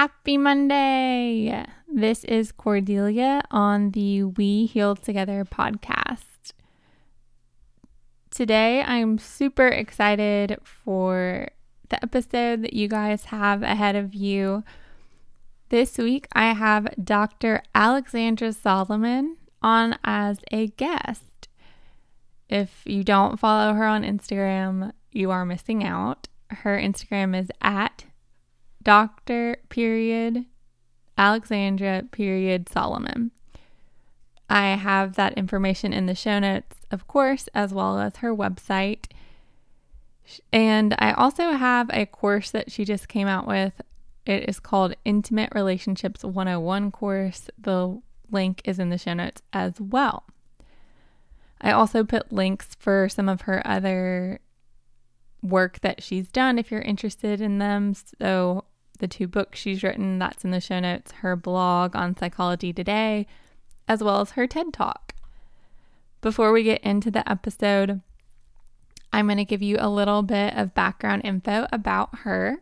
Happy Monday! This is Cordelia on the We Heal Together podcast. Today, I'm super excited for the episode that you guys have ahead of you. This week, I have Dr. Alexandra Solomon on as a guest. If you don't follow her on Instagram, you are missing out. Her Instagram is at Dr. period Alexandra period Solomon. I have that information in the show notes, of course, as well as her website. And I also have a course that she just came out with. It is called Intimate Relationships 101 course. The link is in the show notes as well. I also put links for some of her other work that she's done if you're interested in them. So the two books she's written. That's in the show notes, her blog on Psychology Today, as well as her TED Talk. Before we get into the episode, I'm going to give you a little bit of background info about her.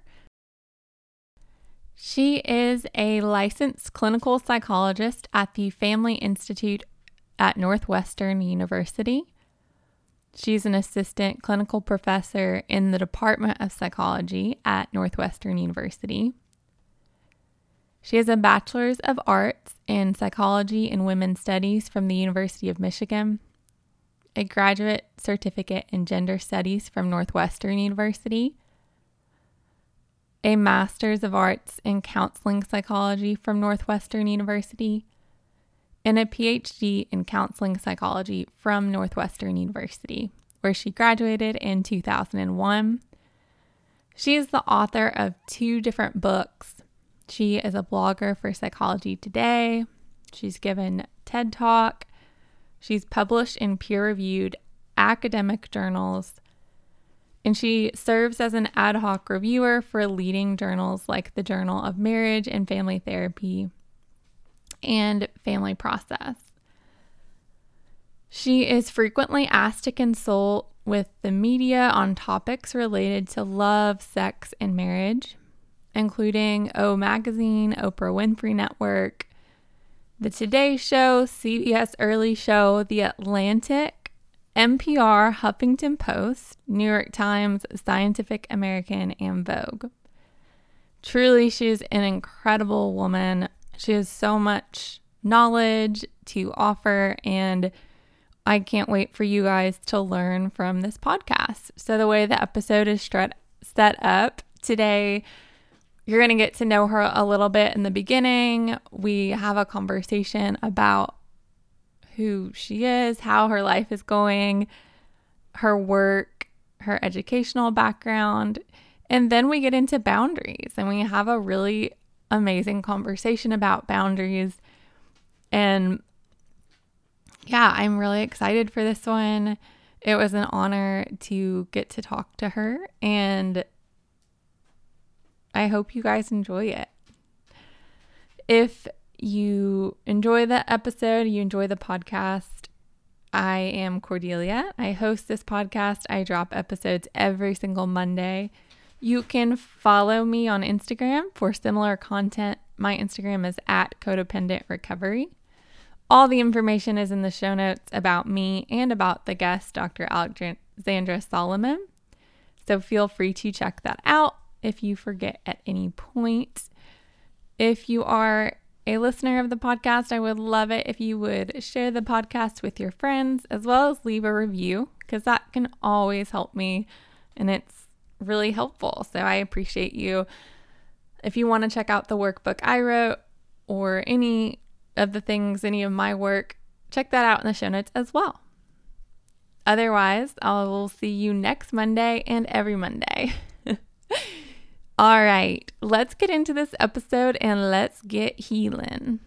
She is a licensed clinical psychologist at the Family Institute at Northwestern University. She's an assistant clinical professor in the Department of Psychology at Northwestern University. She has a Bachelor's of Arts in Psychology and Women's Studies from the University of Michigan, a graduate certificate in Gender Studies from Northwestern University, a Master's of Arts in Counseling Psychology from Northwestern University, and a PhD in counseling psychology from Northwestern University, where she graduated in 2001. She is the author of two different books. She is a blogger for Psychology Today. She's given TED Talk. She's published in peer reviewed academic journals. And she serves as an ad hoc reviewer for leading journals like the Journal of Marriage and Family Therapy and family process. She is frequently asked to consult with the media on topics related to love, sex, and marriage, including O Magazine, Oprah Winfrey Network, The Today Show, CBS Early Show, The Atlantic, NPR, Huffington Post, New York Times, Scientific American, and Vogue. Truly, she is an incredible woman she has so much knowledge to offer, and I can't wait for you guys to learn from this podcast. So, the way the episode is set up today, you're going to get to know her a little bit in the beginning. We have a conversation about who she is, how her life is going, her work, her educational background. And then we get into boundaries and we have a really amazing conversation about boundaries. And yeah, I'm really excited for this one. It was an honor to get to talk to her, and I hope you guys enjoy it. If you enjoy the episode, you enjoy the podcast, I am Cordelia. I host this podcast. I drop episodes every single Monday. You can follow me on Instagram for similar content. My Instagram is at codependent recovery. All the information is in the show notes about me and about the guest, Dr. Alexandra Solomon. So feel free to check that out if you forget at any point. If you are a listener of the podcast, I would love it if you would share the podcast with your friends as well as leave a review because that can always help me. And it's really helpful. So I appreciate you. If you want to check out the workbook I wrote or any of the things, any of my work, check that out in the show notes as well. Otherwise, I will see you next Monday and every Monday. All right, let's get into this episode and let's get healing.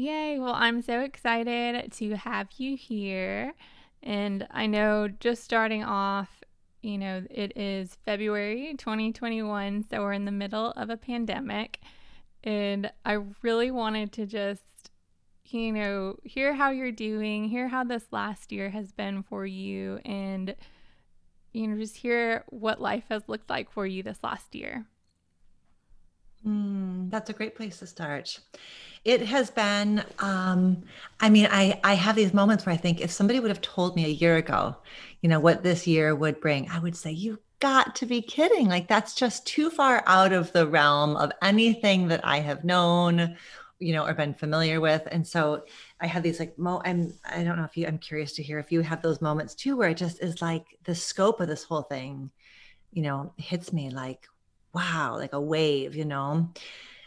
Yay. Well, I'm so excited to have you here. And I know just starting off, you know, it is February 2021, so we're in the middle of a pandemic. And I really wanted to just, you know, hear how you're doing, hear how this last year has been for you, and, you know, just hear what life has looked like for you this last year. Mm, that's a great place to start. It has been, um, I mean, I, I have these moments where I think if somebody would have told me a year ago, you know, what this year would bring, I would say, you've got to be kidding. Like that's just too far out of the realm of anything that I have known, you know, or been familiar with. And so I have these like mo I'm I don't know if you I'm curious to hear if you have those moments too where it just is like the scope of this whole thing, you know, hits me like, wow, like a wave, you know.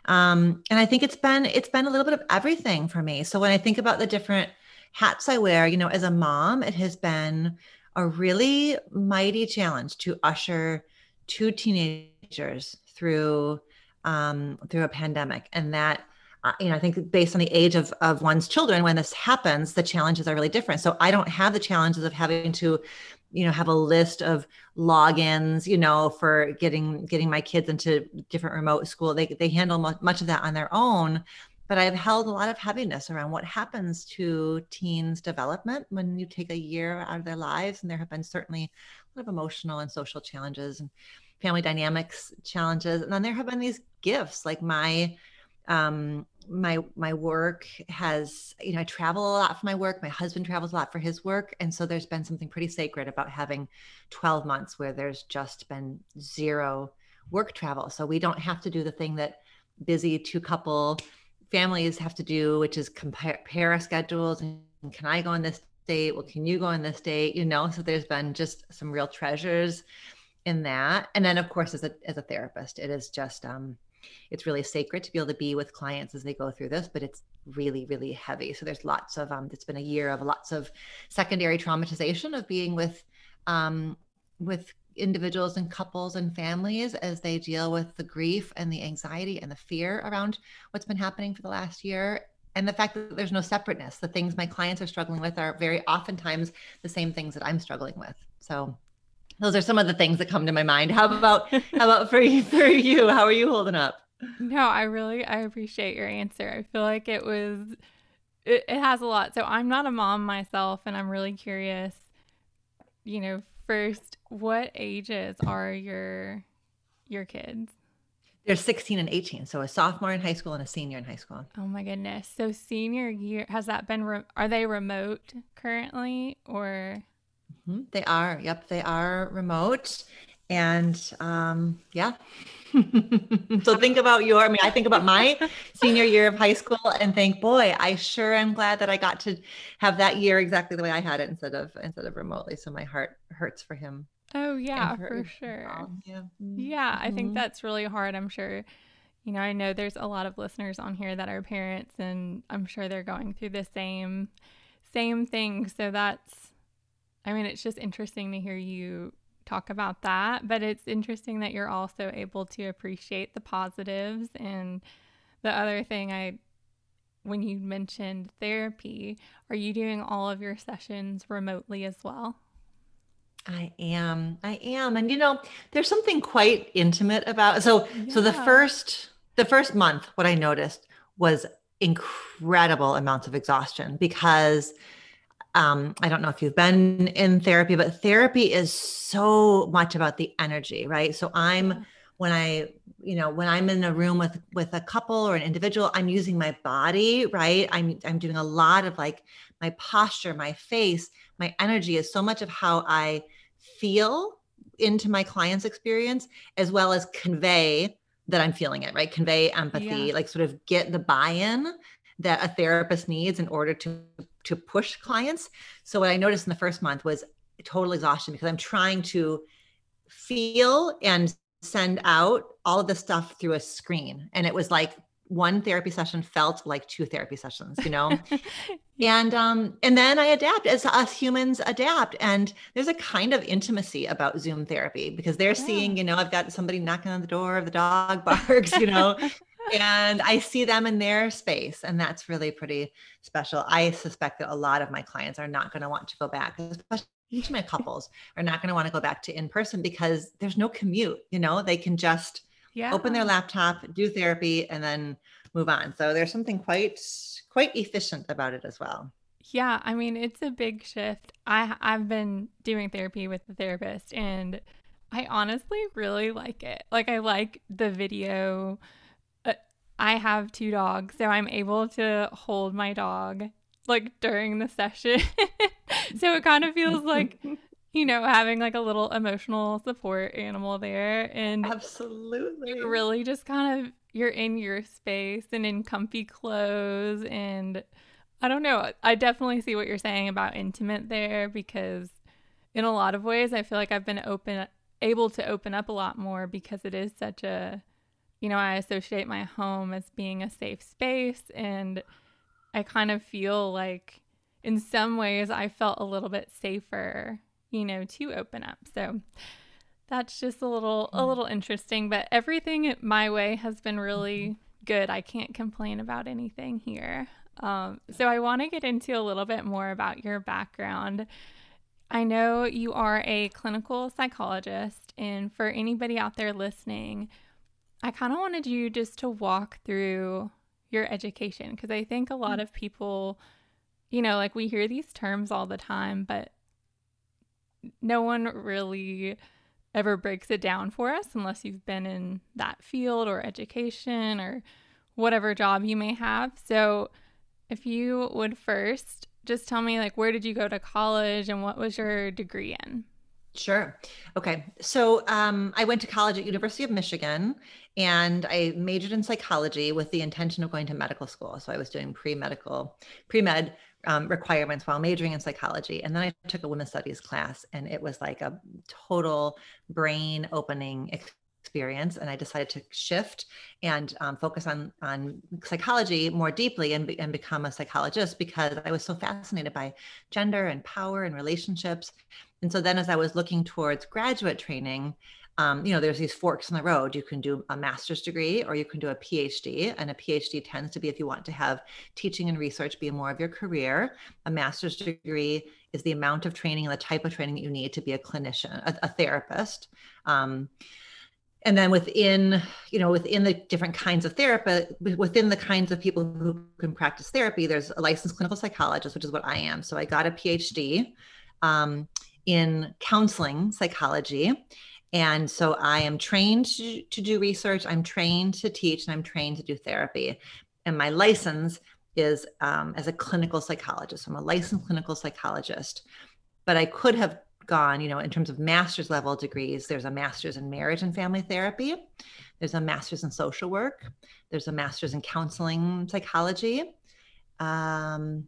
Um, and I think it's been it's been a little bit of everything for me. So when I think about the different hats I wear, you know, as a mom, it has been a really mighty challenge to usher two teenagers through um, through a pandemic, and that uh, you know, I think based on the age of of one's children, when this happens, the challenges are really different. So I don't have the challenges of having to you know have a list of logins you know for getting getting my kids into different remote school. They they handle much of that on their own but i've held a lot of heaviness around what happens to teens development when you take a year out of their lives and there have been certainly a lot of emotional and social challenges and family dynamics challenges. And then there have been these gifts like my um my my work has you know i travel a lot for my work my husband travels a lot for his work and so there's been something pretty sacred about having 12 months where there's just been zero work travel. So we don't have to do the thing that busy two couple families have to do which is compare, compare schedules and can i go on this date? Well can you go on this date? You know so there's been just some real treasures in that. And then of course as a as a therapist it is just um it's really sacred to be able to be with clients as they go through this, but it's really, really heavy. So there's lots of, um, it's been a year of lots of secondary traumatization of being with, um, with individuals and couples and families as they deal with the grief and the anxiety and the fear around what's been happening for the last year and the fact that there's no separateness the things my clients are struggling with are very oftentimes the same things that i'm struggling with so those are some of the things that come to my mind. How about how about for you for you? How are you holding up? No, I really I appreciate your answer. I feel like it was it, it has a lot. So I'm not a mom myself and I'm really curious, you know, first, what ages are your your kids? They're 16 and 18. So a sophomore in high school and a senior in high school. Oh my goodness. So senior year has that been re- are they remote currently or Mm-hmm. They are. Yep, they are remote. And um, yeah. so think about your, I mean, I think about my senior year of high school and think, boy, I sure am glad that I got to have that year exactly the way I had it instead of instead of remotely. So my heart hurts for him. Oh yeah, for sure. Yeah. Mm-hmm. Yeah, I think mm-hmm. that's really hard. I'm sure you know, I know there's a lot of listeners on here that are parents and I'm sure they're going through the same same thing. So that's I mean, it's just interesting to hear you talk about that, but it's interesting that you're also able to appreciate the positives. And the other thing I, when you mentioned therapy, are you doing all of your sessions remotely as well? I am. I am. And you know, there's something quite intimate about so yeah. so the first the first month what I noticed was incredible amounts of exhaustion because um, I don't know if you've been in therapy, but therapy is so much about the energy, right? So I'm when I, you know, when I'm in a room with with a couple or an individual, I'm using my body, right? I'm I'm doing a lot of like my posture, my face, my energy is so much of how I feel into my client's experience as well as convey that I'm feeling it, right? Convey empathy, yeah. like sort of get the buy-in that a therapist needs in order to to push clients. So what I noticed in the first month was total exhaustion because I'm trying to feel and send out all of the stuff through a screen. And it was like one therapy session felt like two therapy sessions, you know? and um and then I adapt as us humans adapt. And there's a kind of intimacy about Zoom therapy because they're yeah. seeing, you know, I've got somebody knocking on the door, the dog barks, you know. and I see them in their space. And that's really pretty special. I suspect that a lot of my clients are not going to want to go back, especially my couples are not going to want to go back to in person because there's no commute. You know, they can just yeah. open their laptop, do therapy, and then move on. So there's something quite quite efficient about it as well. Yeah, I mean, it's a big shift. I I've been doing therapy with the therapist and I honestly really like it. Like I like the video. I have two dogs, so I'm able to hold my dog like during the session. so it kind of feels like you know, having like a little emotional support animal there and absolutely really just kind of you're in your space and in comfy clothes and I don't know. I definitely see what you're saying about intimate there because in a lot of ways I feel like I've been open able to open up a lot more because it is such a you know, I associate my home as being a safe space and I kind of feel like in some ways I felt a little bit safer, you know, to open up. So that's just a little a mm. little interesting, but everything my way has been really good. I can't complain about anything here. Um, so I want to get into a little bit more about your background. I know you are a clinical psychologist, and for anybody out there listening, I kind of wanted you just to walk through your education because I think a lot mm. of people, you know, like we hear these terms all the time, but no one really ever breaks it down for us unless you've been in that field or education or whatever job you may have. So, if you would first just tell me, like, where did you go to college and what was your degree in? Sure. Okay. So um, I went to college at University of Michigan and I majored in psychology with the intention of going to medical school. So I was doing pre-medical, pre-med um, requirements while majoring in psychology. And then I took a women's studies class and it was like a total brain opening experience and I decided to shift and um, focus on on psychology more deeply and, and become a psychologist because I was so fascinated by gender and power and relationships. And so then as I was looking towards graduate training, um, you know, there's these forks in the road. You can do a master's degree or you can do a PhD. And a PhD tends to be if you want to have teaching and research be more of your career. A master's degree is the amount of training and the type of training that you need to be a clinician, a, a therapist. Um, and then within you know within the different kinds of therapy within the kinds of people who can practice therapy there's a licensed clinical psychologist which is what i am. So i got a phd um, in counseling psychology. And so i am trained to, do research. I'm trained to teach and i'm trained to do therapy. And my license is um, as a clinical psychologist. I'm a licensed clinical psychologist. But i could have gone, you know, in terms of master's level degrees, there's a master's in marriage and family therapy, there's a master's in social work, there's a master's in counseling psychology. Um,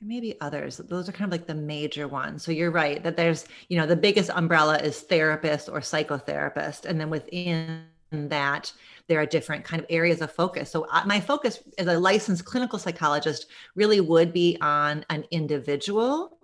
there may be others. Those are kind of like the major ones. So you're right that there's, you know, the biggest umbrella is therapist or psychotherapist. And then within that, there are different kind of areas of focus. So my focus as a licensed clinical psychologist really would be on an individual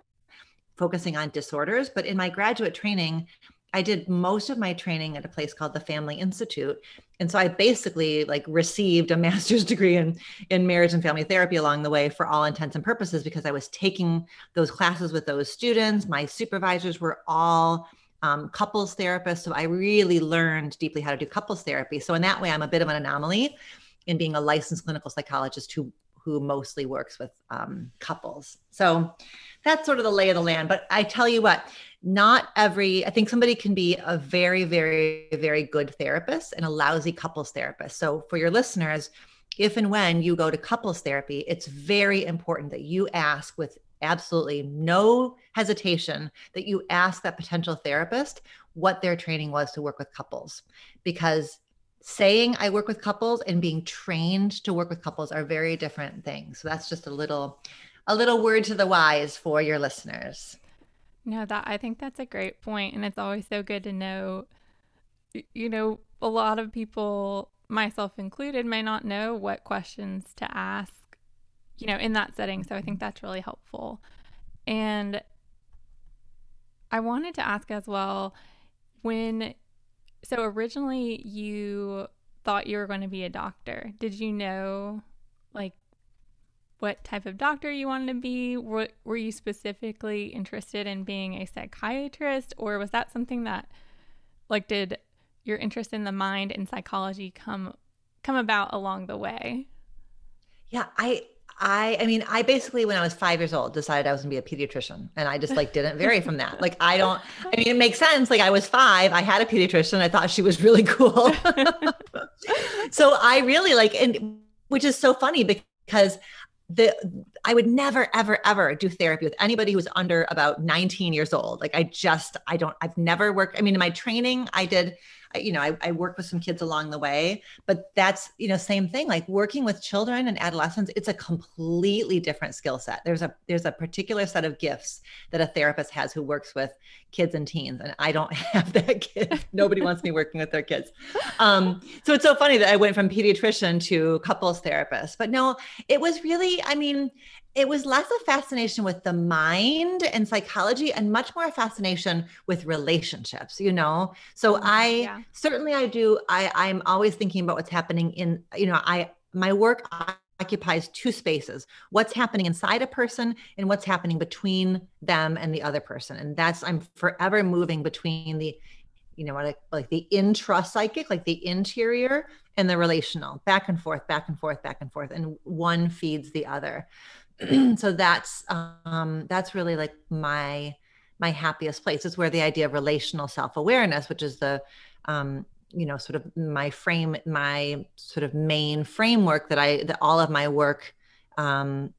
focusing on disorders. But in my graduate training, I did most of my training at a place called the Family Institute. And so I basically like received a master's degree in in marriage and family therapy along the way for all intents and purposes because I was taking those classes with those students. My supervisors were all um, couples therapists. So I really learned deeply how to do couples therapy. So in that way, I'm a bit of an anomaly in being a licensed clinical psychologist who who mostly works with um, couples. So that's sort of the lay of the land. But I tell you what, not every, I think somebody can be a very, very, very good therapist and a lousy couples therapist. So for your listeners, if and when you go to couples therapy, it's very important that you ask with absolutely no hesitation that you ask that potential therapist what their training was to work with couples because saying I work with couples and being trained to work with couples are very different things. So that's just a little a little word to the wise for your listeners. No, that I think that's a great point and it's always so good to know you know, a lot of people myself included may not know what questions to ask you know in that setting so i think that's really helpful and i wanted to ask as well when so originally you thought you were going to be a doctor. Did you know like what type of doctor you wanted to be? What were you specifically interested in being a psychiatrist or was that something that like did your interest in the mind and psychology come come about along the way? Yeah, I I I mean, I basically when I was 5 years old decided I was going to be a pediatrician and I just like didn't vary from that. Like I don't I mean, it makes sense. Like I was 5, I had a pediatrician. I thought she was really cool. so I really like and which is so funny because the I would never ever ever do therapy with anybody who was under about 19 years old. Like I just I don't I've never worked I mean in my training I did you know, I, I work with some kids along the way, but that's, you know, same thing, like working with children and adolescents, it's a completely different skill set. There's a, there's a particular set of gifts that a therapist has who works with kids and teens. And I don't have that gift. Nobody wants me working with their kids. Um, so it's so funny that I went from pediatrician to couples therapist, but no, it was really, I mean, it was less a fascination with the mind and psychology and much more a fascination with relationships you know so mm-hmm. i yeah. certainly i do i i'm always thinking about what's happening in you know i my work occupies two spaces what's happening inside a person and what's happening between them and the other person and that's i'm forever moving between the you know like, like the intra-psychic like the interior and the relational back and forth back and forth back and forth and one feeds the other so that's um, that's really like my my happiest place. It's where the idea of relational self awareness, which is the um, you know sort of my frame, my sort of main framework that I that all of my work um,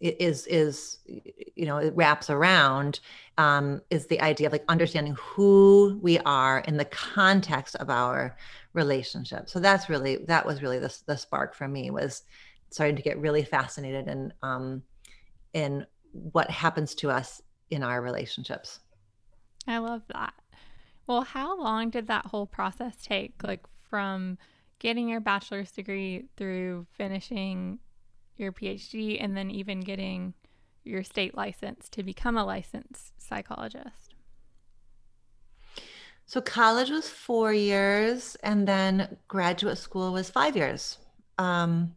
is is you know it wraps around um, is the idea of like understanding who we are in the context of our relationship. So that's really that was really the the spark for me was starting to get really fascinated in um, in what happens to us in our relationships. I love that. Well, how long did that whole process take? Like from getting your bachelor's degree through finishing your PhD and then even getting your state license to become a licensed psychologist? So, college was four years, and then graduate school was five years. Um,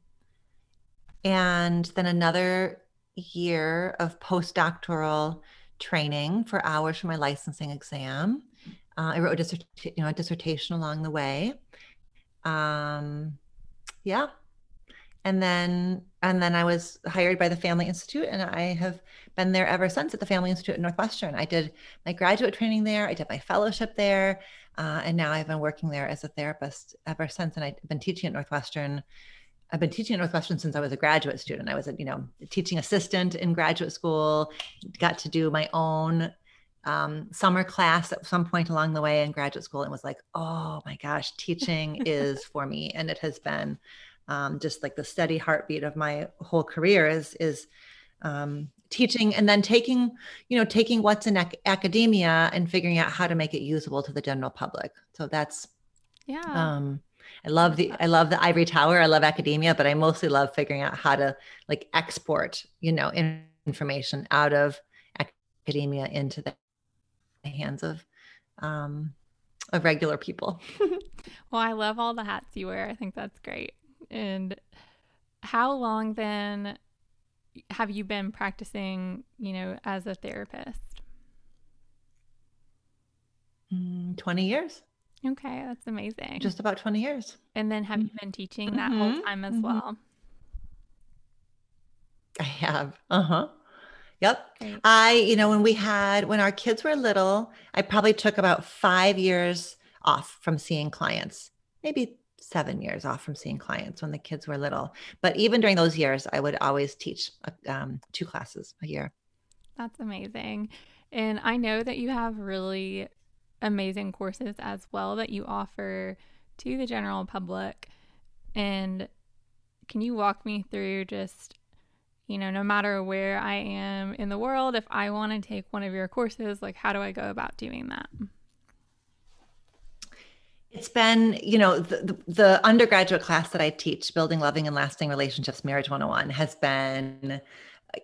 and then another year of postdoctoral training for hours for my licensing exam. Uh, I wrote a, dissert- you know, a dissertation along the way. Um, yeah, and then and then I was hired by the Family Institute, and I have been there ever since at the Family Institute at Northwestern. I did my graduate training there, I did my fellowship there, uh, and now I've been working there as a therapist ever since. And I've been teaching at Northwestern I've been teaching at Northwestern since I was a graduate student. I was a, you know, teaching assistant in graduate school, got to do my own um, summer class at some point along the way in graduate school and was like, oh my gosh, teaching is for me. And it has been um, just like the steady heartbeat of my whole career is, is um, teaching and then taking, you know, taking what's in ac- academia and figuring out how to make it usable to the general public. So that's, yeah. Um, I love the I love the ivory tower. I love academia, but I mostly love figuring out how to like export, you know, information out of academia into the hands of um of regular people. well, I love all the hats you wear. I think that's great. And how long then have you been practicing, you know, as a therapist? Mm, 20 years. Okay, that's amazing. Just about 20 years. And then have you been teaching that mm-hmm. whole time as mm-hmm. well? I have. Uh-huh. Yep. Great. I, you know, when we had when our kids were little, I probably took about 5 years off from seeing clients. Maybe 7 years off from seeing clients when the kids were little. But even during those years, I would always teach um, two classes a year. That's amazing. And I know that you have really amazing courses as well that you offer to the general public. And can you walk me through just, you know, no matter where I am in the world, if I want to take one of your courses, like how do I go about doing that? It's been, you know, the, the, undergraduate class that I teach, Building Loving and Lasting Relationships, Marriage 101, has been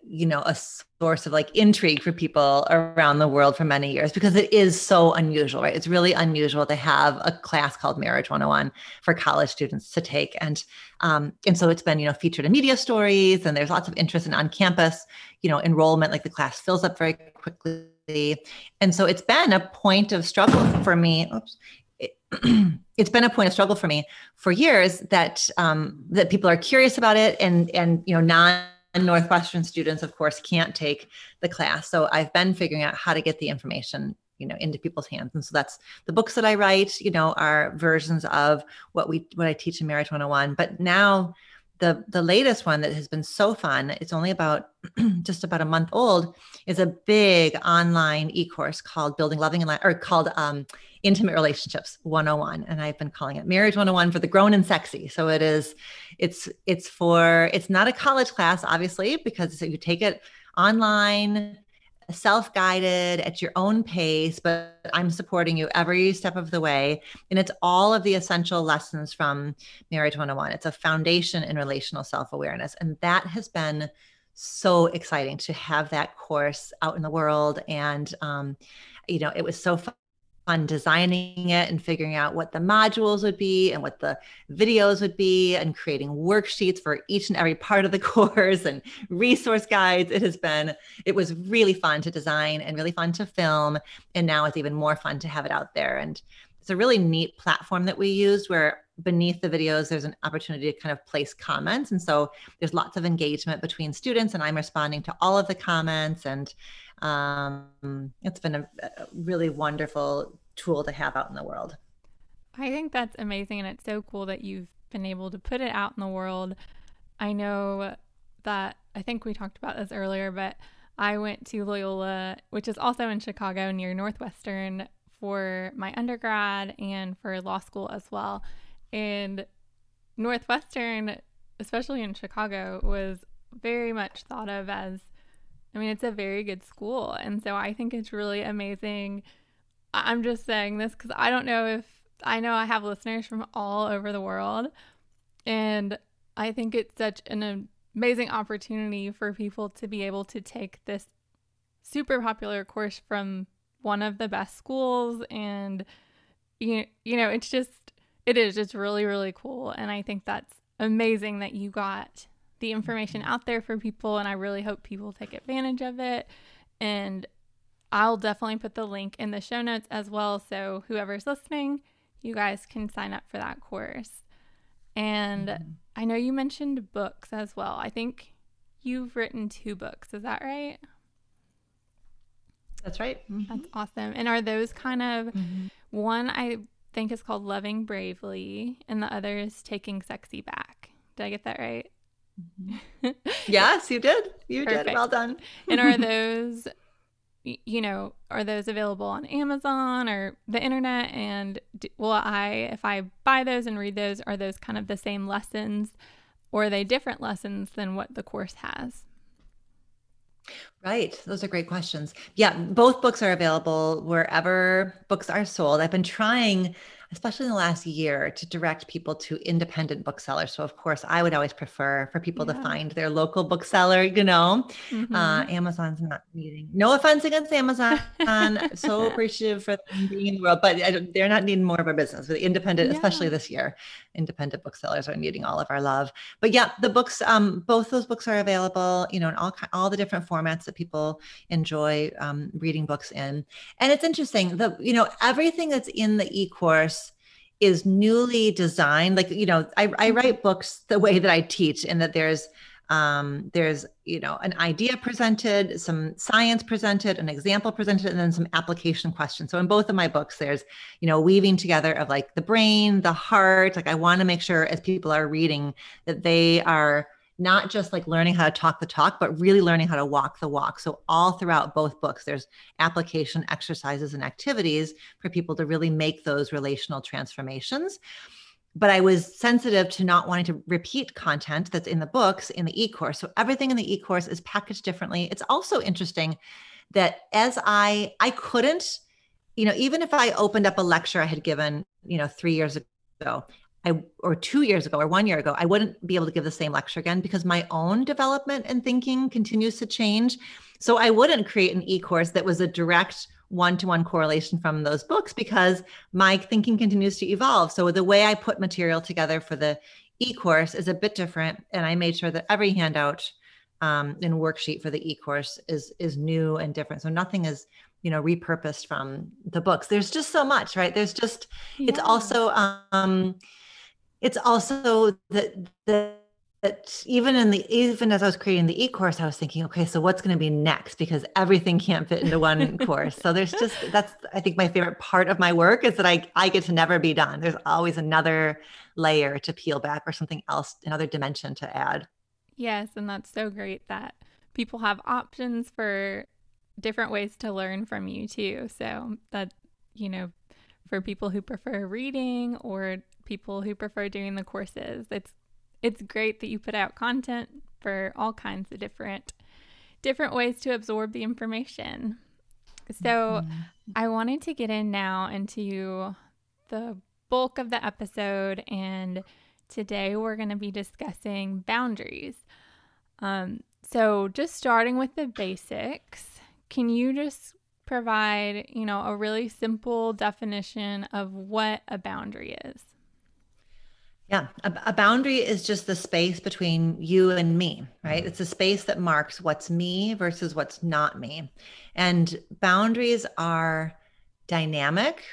you know a source of like intrigue for people around the world for many years because it is so unusual right? It's really unusual to have a class called marriage 101 for college students to take. And um, and so it's been you know featured in media stories and there's lots of interest in on campus you know enrollment like the class fills up very quickly. And so it's been a point of struggle for me oops, it, has been a point of struggle for me for years that um, that people are curious about it and and you know non Northwestern students, of course, can't take the class. So I've been figuring out how to get the information you know into people's hands and so that's the books that i write you know are versions of what we what i teach in marriage 101 but now the the latest one that has been so fun it's only about just about a month old is a big online e-course called building loving and or called um, intimate relationships 101 and i've been calling it marriage 101 for the grown and sexy. So it is it's it's for it's not a college class obviously because you take it online self guided at your own pace, but I'm supporting you every step of the way. And it's all of the essential lessons from Marriage 101. It's a foundation in relational self awareness. And that has been so exciting to have that course out in the world. And, um, you know, it was so fun on designing it and figuring out what the modules would be and what the videos would be and creating worksheets for each and every part of the course and resource guides. It has been, it was really fun to design and really fun to film. And now it's even more fun to have it out there. And it's a really neat platform that we used where beneath the videos there's an opportunity to kind of place comments and so there's lots of engagement between students and i'm responding to all of the comments and um, it's been a, a really wonderful tool to have out in the world. I think that's amazing. And it's so cool that you've been able to put it out in the world. I know that I think we talked about this earlier, but I went to Loyola, which is also in Chicago near Northwestern, for my undergrad and for law school as well. And Northwestern, especially in Chicago, was very much thought of as I mean, it's a very good school. And so I think it's really amazing. I'm just saying this because I don't know if I know I have listeners from all over the world. And I think it's such an amazing opportunity for people to be able to take this super popular course from one of the best schools. And, you, you know, it's just, it is just really, really cool. And I think that's amazing that you got the information out there for people, and I really hope people take advantage of it. And I'll definitely put the link in the show notes as well. So, whoever's listening, you guys can sign up for that course. And mm-hmm. I know you mentioned books as well. I think you've written two books. Is that right? That's right. Mm-hmm. That's awesome. And are those kind of mm-hmm. one I think is called Loving Bravely, and the other is Taking Sexy Back? Did I get that right? Mm-hmm. yes, you did. You Perfect. did. Well done. and are those, you know, are those available on Amazon or the internet? And do, will I, if I buy those and read those, are those kind of the same lessons or are they different lessons than what the course has? Right. Those are great questions. Yeah, both books are available wherever books are sold. I've been trying especially in the last year, to direct people to independent booksellers. So, of course, I would always prefer for people yeah. to find their local bookseller, you know. Uh, mm-hmm. Uh, Amazon's not needing, no offense against Amazon. so appreciative for them being in the world, but they're not needing more of our business. But independent, yeah. especially this year, independent booksellers are needing all of our love. But yeah, the books, um, both those books are available, you know, in all, all the different formats that people enjoy um, reading books in. And it's interesting, the, you know, everything that's in the e-course is newly designed like you know I, I mm-hmm. write books the way that i teach and that there's um, there's you know an idea presented some science presented an example presented and then some application questions so in both of my books there's you know weaving together of like the brain the heart like i want to make sure as people are reading that they are not just like learning how to talk the talk, but really learning how to walk the walk. So, all throughout both books, there's application exercises and activities for people to really make those relational transformations. But I was sensitive to not wanting to repeat content that's in the books in the e course. So, everything in the e course is packaged differently. It's also interesting that as I, I couldn't, you know, even if I opened up a lecture I had given, you know, three years ago, I or 2 years ago or 1 year ago, I wouldn't be able to give the same lecture again because my own development and thinking continues to change. So I wouldn't create an e-course that was a direct one-to-one correlation from those books because my thinking continues to evolve. So the way I put material together for the e-course is a bit different and I made sure that every handout um, and worksheet for the e-course is is new and different. So nothing is you know repurposed from the books there's just so much right there's just yeah. it's also um it's also that that that even in the even as I was creating the e-course, I was thinking, okay, so what's going to be next? Because everything can't fit into one course. So there's just that's I think my favorite part of my work is that I I get to never be done. There's always another layer to peel back or something else, another dimension to add. Yes, and that's so great that people have options for different ways to learn from you too. So that, you know, for people who prefer reading or people who prefer doing the courses, it's it's great that you put out content for all kinds of different different ways to absorb the information. So mm-hmm. I wanted to get in now into the bulk of the episode and today we're going to be discussing boundaries. Um, so just starting with the basics, can you just provide, you know, a really simple definition of what a boundary is? Yeah, a, a, boundary is just the space between you and me, right? It's a space that marks what's me versus what's not me. And boundaries are dynamic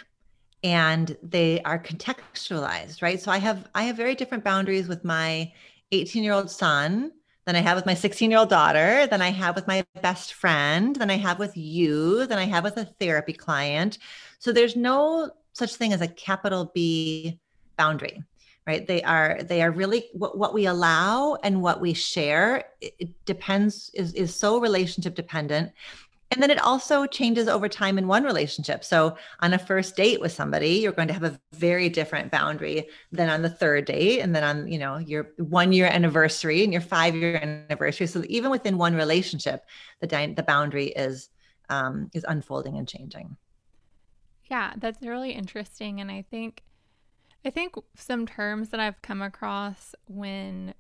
and they are contextualized, right? So I have I have very different boundaries with my 18-year-old son than I have with my 16 year old daughter, than I have with my best friend, than I have with you, than I have with a therapy client. So there's no such thing as a capital B boundary right? They are they are really what, what we allow and what we share it, it depends is is so relationship dependent and then it also changes over time in one relationship. So on a first date with somebody, you're going to have a very different boundary than on the third date and then on, you know, your 1 year anniversary and your 5 year anniversary. So even within one relationship, the di- the boundary is um is unfolding and changing. Yeah, that's really interesting and I think I think some terms that I've come across when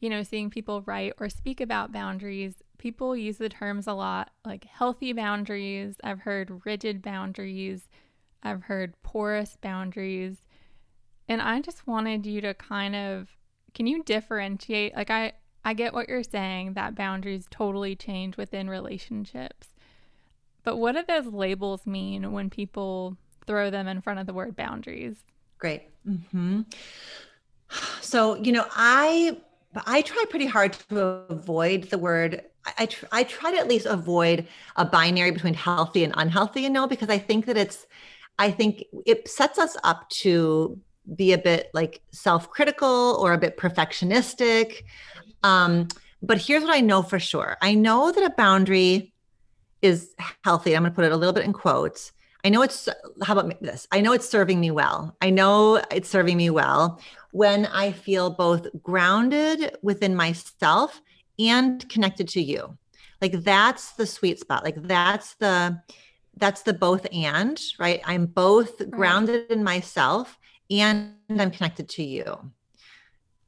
you know, seeing people write or speak about boundaries people use the terms a lot like healthy boundaries. I've heard rigid boundaries. I've heard porous boundaries. And I just wanted you to kind of can you differentiate like I I get what you're saying that boundaries totally change within relationships. But what do those labels mean when people throw them in front of the word boundaries? Great. hmm So, you know, I I try pretty hard to avoid the word I, tr- I try to at least avoid a binary between healthy and unhealthy, you know, because I think that it's, I think it sets us up to be a bit like self critical or a bit perfectionistic. Um, but here's what I know for sure I know that a boundary is healthy. I'm going to put it a little bit in quotes. I know it's, how about this? I know it's serving me well. I know it's serving me well when I feel both grounded within myself and connected to you. Like that's the sweet spot. Like that's the that's the both and right? I'm both right. grounded in myself and i'm connected to you.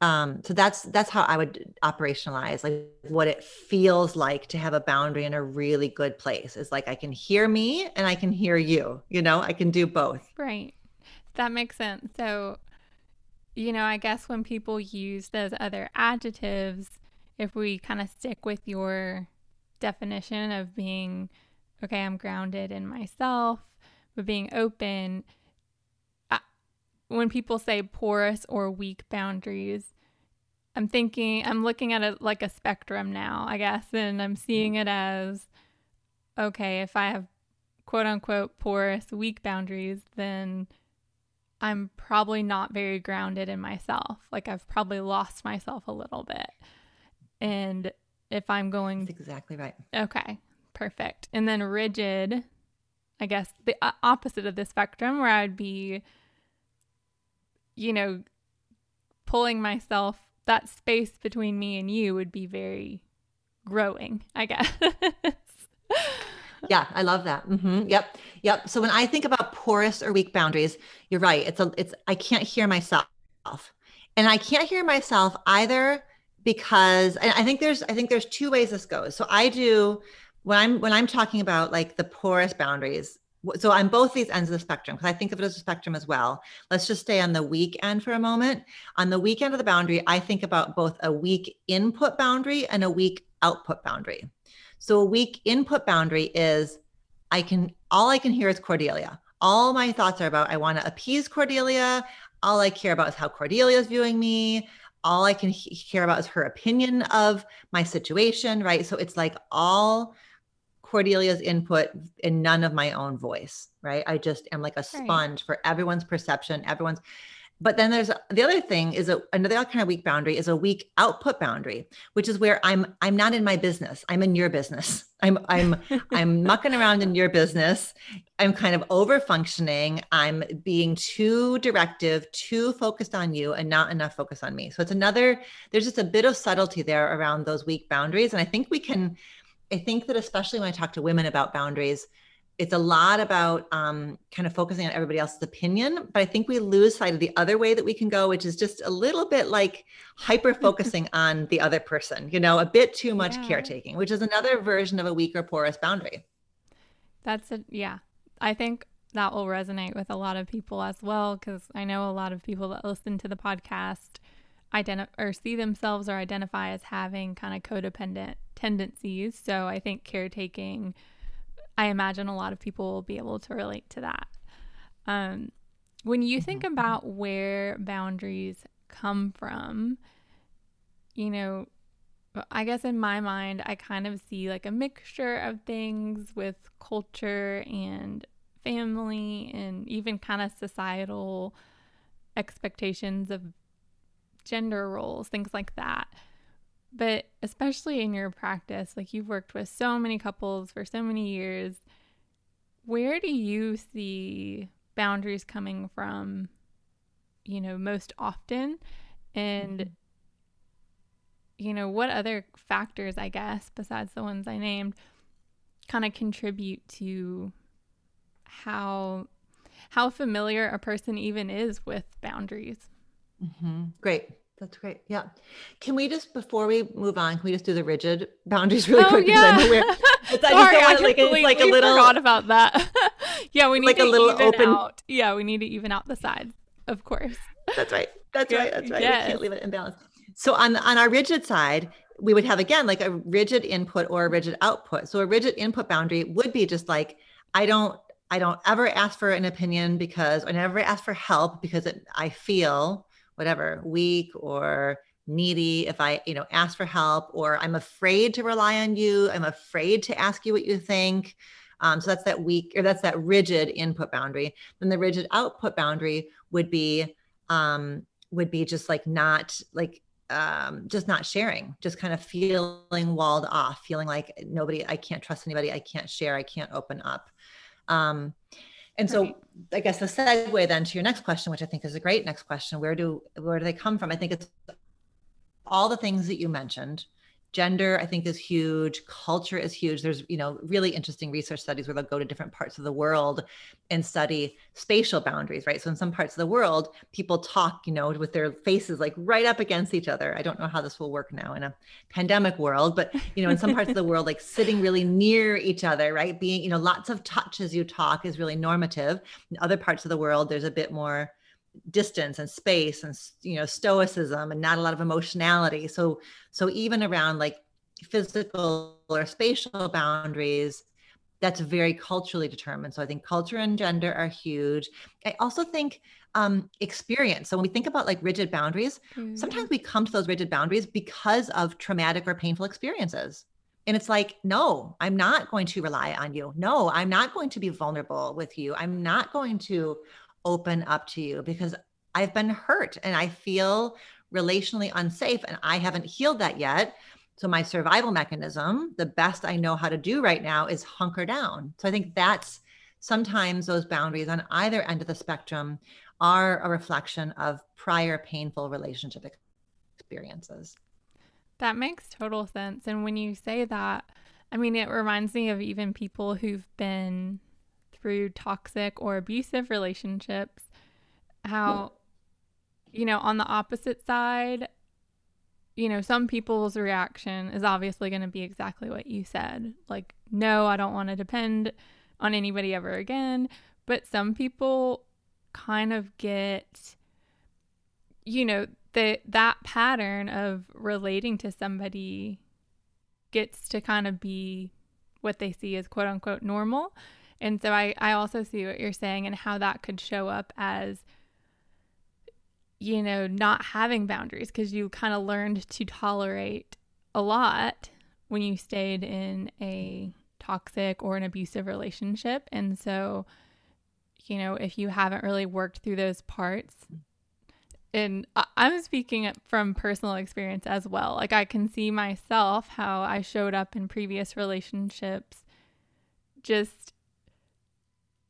Um so that's that's how i would operationalize like what it feels like to have a boundary in a really good place. Is like i can hear me and i can hear you you know? I can do both. Right. That makes sense. So you know i guess when people use those other adjectives if we kind of stick with your definition of being okay, I'm grounded in myself, but being open. I, when people say porous or weak boundaries, I'm thinking, I'm looking at it like a spectrum now, I guess, and I'm seeing it as okay, if I have quote unquote porous, weak boundaries, then I'm probably not very grounded in myself. Like I've probably lost myself a little bit. And if I'm going. That's exactly right. Okay, perfect. And then rigid, I guess the opposite of the spectrum, where I'd be, you know, pulling myself, that space between me and you would be very growing, I guess. yeah i love that mm-hmm. yep yep so when i think about porous or weak boundaries you're right it's a it's i can't hear myself And I can't hear myself either because and I think there's I think there's two ways this goes. So I do when I'm when I'm talking about like the porous boundaries. So on both these ends of the spectrum, because I think of it as a spectrum as well. Let's just stay on the weak end for a moment. On the weak end of the boundary, I think about both a weak input boundary and a weak output boundary. So a weak input boundary is I can all I can hear is Cordelia. All my thoughts are about I want to appease Cordelia. All I care about is how Cordelia is viewing me all I can he- hear about is her opinion of my situation, right? So it's like all Cordelia's input and none of my own voice, right? I just am like a sponge right. for everyone's perception, everyone's. But then there's the other thing is a, another kind of weak boundary is a weak output boundary, which is where I'm I'm not in my business. I'm in your business. I'm I'm I'm mucking around in your business. I'm kind of over functioning. I'm being too directive, too focused on you and not enough focus on me. So it's another there's just a bit of subtlety there around those weak boundaries and I think we can I think that especially when I talk to women about boundaries, it's a lot about um, kind of focusing on everybody else's opinion but i think we lose sight of the other way that we can go which is just a little bit like hyper focusing on the other person you know a bit too much yeah. caretaking which is another version of a weaker porous boundary. That's it yeah. I think that will resonate with a lot of people as well because i know a lot of people that listen to the podcast identify or see themselves or identify as having kind of codependent tendencies. So i think caretaking I imagine a lot of people will be able to relate to that. Um, when you think mm-hmm. about where boundaries come from, you know, I guess in my mind, I kind of see like a mixture of things with culture and family and even kind of societal expectations of gender roles, things like that. But especially in your practice, like you've worked with so many couples for so many years, where do you see boundaries coming from, you know, most often? And, mm-hmm. you know, what other factors, I guess, besides the ones I named, kind of contribute to how how familiar a person even is with boundaries. Mm-hmm. Great. That's great. Yeah. Can we just before we move on, can we just do the rigid boundaries really oh, quick? Yeah. I Sorry, I, I like, it's like a little forgot about that. yeah, we need like to a little even open. Out. Yeah, we need to even out the sides, of course. That's right. That's yeah. right. That's right. Yes. We can't leave it imbalanced. So on on our rigid side, we would have again like a rigid input or a rigid output. So a rigid input boundary would be just like I don't I don't ever ask for an opinion because I never ask for help because it, I feel whatever weak or needy if i you know ask for help or i'm afraid to rely on you i'm afraid to ask you what you think. Um, so that's that weak or that's that rigid input boundary. Then the rigid output boundary would be um, would be just like not like um, just not sharing just kind of feeling walled off feeling like nobody i can't trust anybody i can't share i can't open up. Um, and so right. I guess the segue then to your next question, which I think is a great next question, where do where do they come from? I think it's all the things that you mentioned gender i think is huge. Culture is huge. There's you know really interesting research studies where they'll go to different parts of the world and study spatial boundaries right? So in some parts of the world people talk you know with their faces like right up against each other. I don't know how this will work now in a pandemic world but you know in some parts of the world like sitting really near each other right? Being you know lots of touch as you talk is really normative. In other parts of the world there's a bit more distance and space and you know stoicism and not a lot of emotionality. So so even around like physical or spatial boundaries that's very culturally determined. So i think culture and gender are huge. I also think um, experience. So when we think about like rigid boundaries mm-hmm. sometimes we come to those rigid boundaries because of traumatic or painful experiences. And it's like no i'm not going to rely on you. No i'm not going to be vulnerable with you. I'm not going to open up to you because I've been hurt and I feel relationally unsafe and I haven't healed that yet. So my survival mechanism, the best I know how to do right now is hunker down. So I think that's sometimes those boundaries on either end of the spectrum are a reflection of prior painful relationship experiences. That makes total sense. And when you say that, I mean, it reminds me of even people who've been through toxic or abusive relationships, how you know, on the opposite side, you know, some people's reaction is obviously going to be exactly what you said. Like, no, I don't want to depend on anybody ever again. But some people kind of get, you know, the, that pattern of relating to somebody gets to kind of be what they see as quote unquote normal. And so I, I also see what you're saying and how that could show up as you know, not having boundaries because you kind of learned to tolerate a lot when you stayed in a toxic or an abusive relationship. And so, you know, if you haven't really worked through those parts, and I'm speaking from personal experience as well. Like, I can see myself how I showed up in previous relationships just,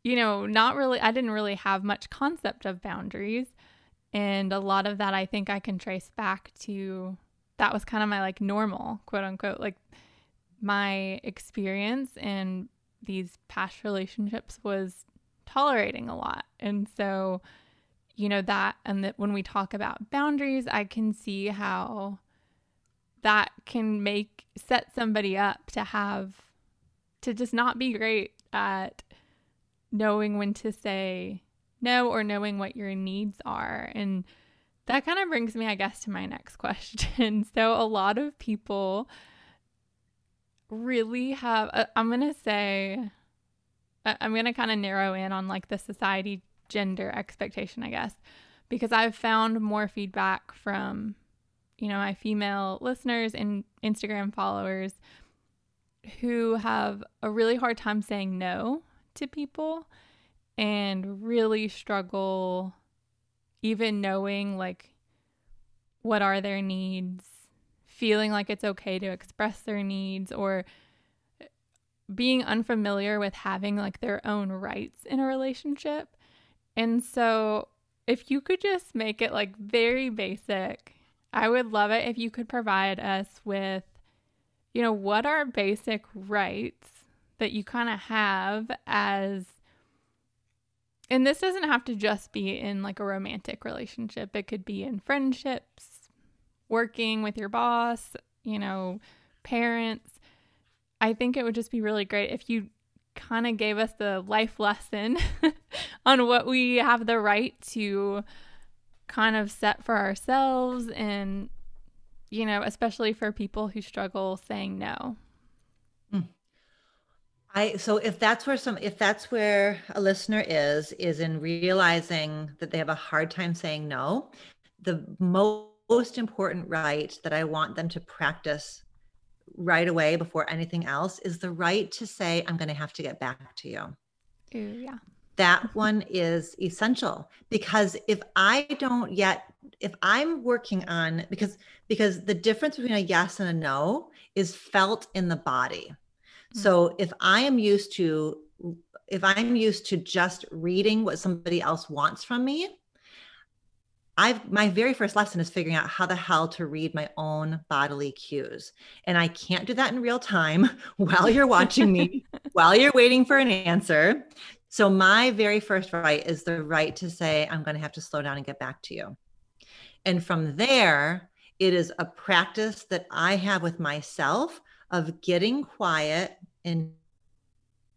you know, not really, I didn't really have much concept of boundaries. And a lot of that I think I can trace back to that was kind of my like normal, quote unquote, like my experience in these past relationships was tolerating a lot. And so, you know, that and that when we talk about boundaries, I can see how that can make set somebody up to have to just not be great at knowing when to say no or knowing what your needs are. And that kind of brings me, I guess, to my next question. So, a lot of people really have, uh, I'm going to say, uh, I'm going to kind of narrow in on like the society gender expectation, I guess, because I've found more feedback from, you know, my female listeners and Instagram followers who have a really hard time saying no to people and really struggle even knowing like what are their needs, feeling like it's okay to express their needs or eh, being unfamiliar with having like their own rights in a relationship. And so if you could just make it like very basic, I would love it if you could provide us with you know what are basic rights that you kind of have as and this doesn't have to just be in like a romantic relationship, it could be in friendships, working with your boss, you know, parents. I think it would just be really great if you kind of gave us the life lesson on what we have the right to kind of set for ourselves and you know especially for people who struggle saying no I so if that's where some if that's where a listener is is in realizing that they have a hard time saying no, the most important right that I want them to practice right away before anything else is the right to say I'm going to have to get back to you. Ooh, yeah. That one is essential because if I don't yet if I'm working on because because the difference between a yes and a no is felt in the body so if I am used to if I'm used to just reading what somebody else wants from me, I've my very first lesson is figuring out how the hell to read my own bodily cues. And I can't do that in real time while you're watching me, while you're waiting for an answer. So my very first right is the right to say I'm going to have to slow down and get back to you. And from there, it is a practice that I have with myself of getting quiet and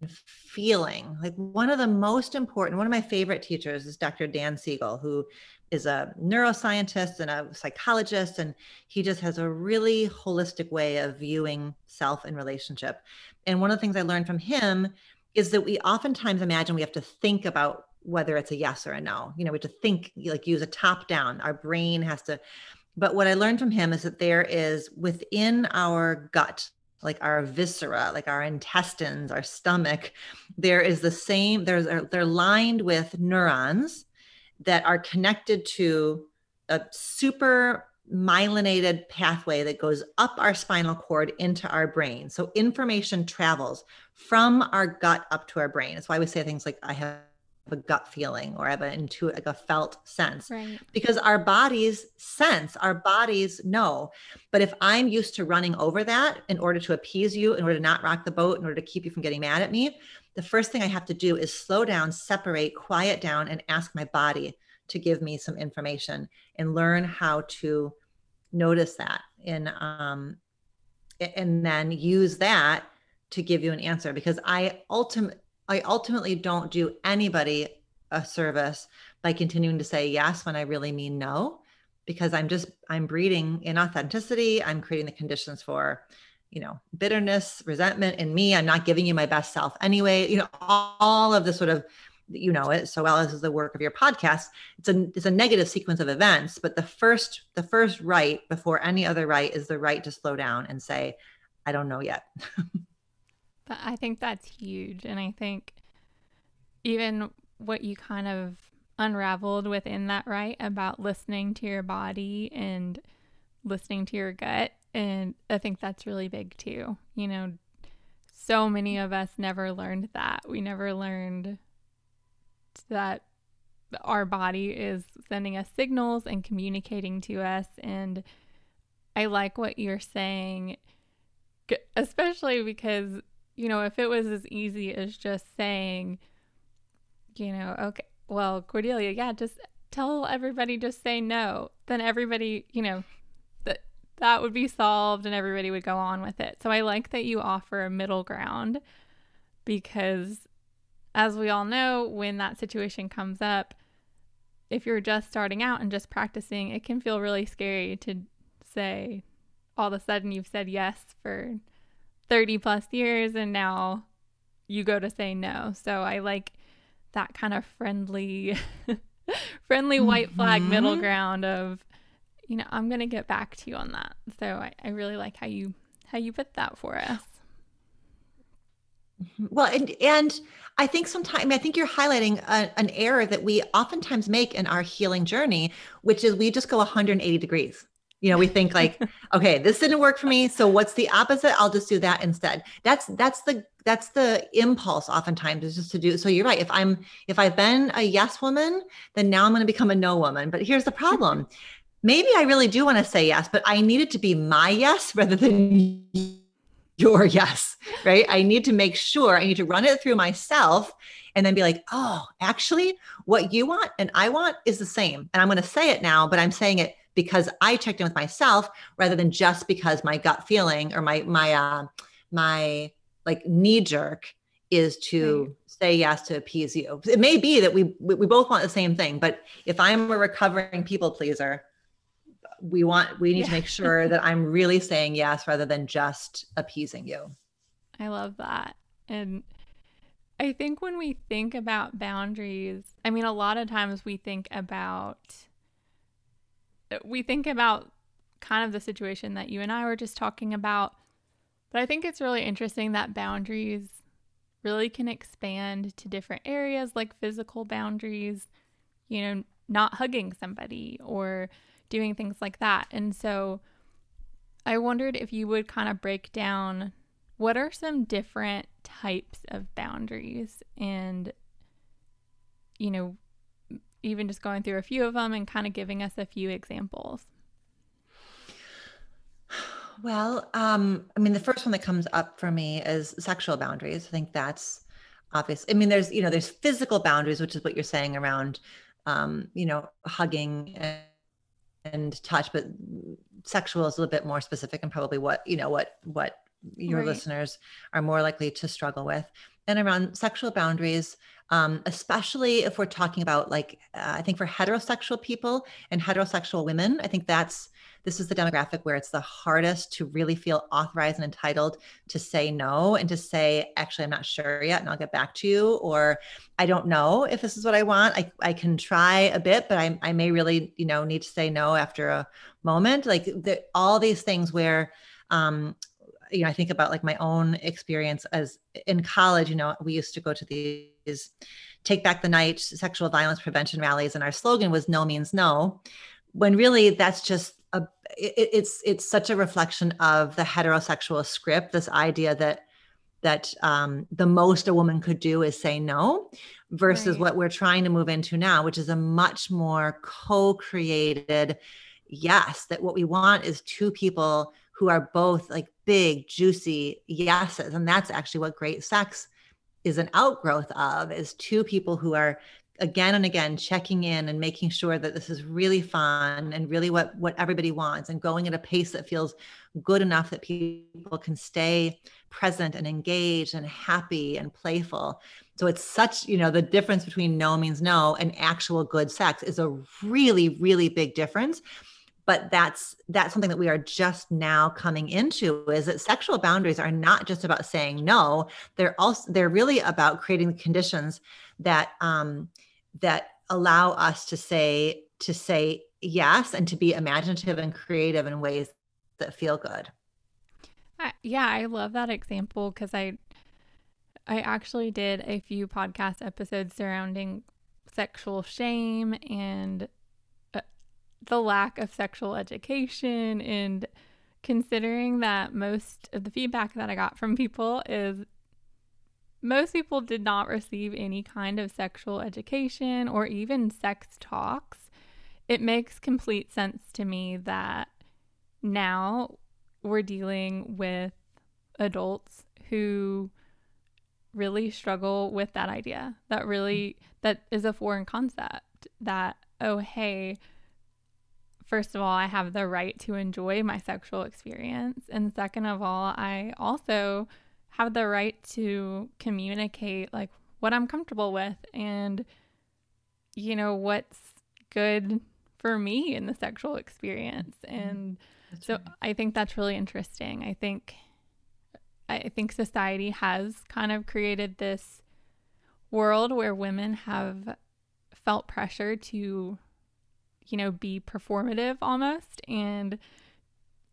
feeling. Like one of the most important one of my favorite teachers is dr dan siegel who is a neuroscientist and a psychologist and he just has a really holistic way of viewing self and relationship. And one of the things i learned from him is that we oftentimes imagine we have to think about whether it's a yes or a no. You know we have to think like use a top down. Our brain has to but what i learned from him is that there is within our gut like our viscera, like our intestines, our stomach, there is the same, there's they're lined with neurons that are connected to a super myelinated pathway that goes up our spinal cord into our brain. So information travels from our gut up to our brain. That's why we say things like I have a gut feeling or have an intuit like a felt sense. Right. because our bodies sense our bodies know. But if i'm used to running over that in order to appease you in order to not rock the boat in order to keep you from getting mad at me the first thing i have to do is slow down separate quiet down and ask my body to give me some information and learn how to notice that and um and then use that to give you an answer. Because i ultimately i ultimately don't do anybody a service by continuing to say yes when i really mean no because i'm just i'm breeding inauthenticity. I'm creating the conditions for you know bitterness resentment in me. I'm not giving you my best self anyway. You know all of the sort of you know it so well as the work of your podcast. It's a it's a negative sequence of events but the first the first right before any other right is the right to slow down and say i don't know yet i think that's huge and i think even what you kind of unraveled within that right about listening to your body and listening to your gut and i think that's really big too you know so many of us never learned that we never learned that our body is sending us signals and communicating to us. And I like what you're saying, especially because, you know, if it was as easy as just saying, you know, okay, well, Cordelia, yeah, just tell everybody, just say no, then everybody, you know, that that would be solved and everybody would go on with it. So I like that you offer a middle ground because as we all know, when that situation comes up, if you're just starting out and just practicing, it can feel really scary to say all of a sudden you've said yes for 30 plus years and now you go to say no. So I like that kind of friendly friendly white flag mm-hmm. middle ground of you know, I'm going to get back to you on that. So I, I really like how you how you put that for us. Well, and and I think sometimes I think you're highlighting a, an error that we oftentimes make in our healing journey, which is we just go 180 degrees. You know, we think like, okay, this didn't work for me, so what's the opposite? I'll just do that instead. That's that's the that's the impulse oftentimes is just to do. So you're right. If I'm if I've been a yes woman, then now I'm going to become a no woman. But here's the problem. Maybe I really do want to say yes, but I need it to be my yes rather than your yes, right? I need to make sure I need to run it through myself and then be like, oh, actually, what you want and I want is the same. And I'm going to say it now, but I'm saying it because I checked in with myself rather than just because my gut feeling or my my uh my like knee jerk is to right. say yes to appease you. It may be that we we both want the same thing, but if I'm a recovering people pleaser, we want we need yeah. to make sure that i'm really saying yes rather than just appeasing you i love that and i think when we think about boundaries i mean a lot of times we think about we think about kind of the situation that you and i were just talking about but i think it's really interesting that boundaries really can expand to different areas like physical boundaries you know not hugging somebody or doing things like that. And so I wondered if you would kind of break down what are some different types of boundaries and, you know, even just going through a few of them and kind of giving us a few examples. Well, um, I mean, the first one that comes up for me is sexual boundaries. I think that's obvious. I mean, there's, you know, there's physical boundaries, which is what you're saying around, um, you know, hugging and and touch, but sexual is a little bit more specific and probably what, you know, what, what your right. listeners are more likely to struggle with. And around sexual boundaries, um, especially if we're talking about like, uh, I think for heterosexual people and heterosexual women, I think that's this is the demographic where it's the hardest to really feel authorized and entitled to say no and to say, actually, I'm not sure yet and I'll get back to you. Or I don't know if this is what I want. I, I can try a bit, but I, I may really, you know, need to say no after a moment. Like the, all these things where, um, you know, I think about like my own experience as in college, you know, we used to go to these take back the night sexual violence prevention rallies and our slogan was no means no when really that's just a it, it's it's such a reflection of the heterosexual script this idea that that um, the most a woman could do is say no versus right. what we're trying to move into now which is a much more co-created yes that what we want is two people who are both like big juicy yeses and that's actually what great sex is an outgrowth of is two people who are again and again checking in and making sure that this is really fun and really what what everybody wants and going at a pace that feels good enough that people can stay present and engaged and happy and playful. So it's such you know the difference between no means no and actual good sex is a really really big difference but that's that's something that we are just now coming into is that sexual boundaries are not just about saying no. They're also they're really about creating the conditions that um that allow us to say to say yes and to be imaginative and creative in ways that feel good. I, yeah i love that example because i i actually did a few podcast episodes surrounding sexual shame and the lack of sexual education and considering that most of the feedback that I got from people is most people did not receive any kind of sexual education or even sex talks. It makes complete sense to me that now we're dealing with adults who really struggle with that idea that really that is a foreign concept that oh hey first of all, I have the right to enjoy my sexual experience. And second of all, I also have the right to communicate like what I'm comfortable with and, you know, what's good for me in the sexual experience. Mm-hmm. And that's so right. I think that's really interesting. I think I think society has kind of created this world where women have felt pressure to you know, be performative almost. And,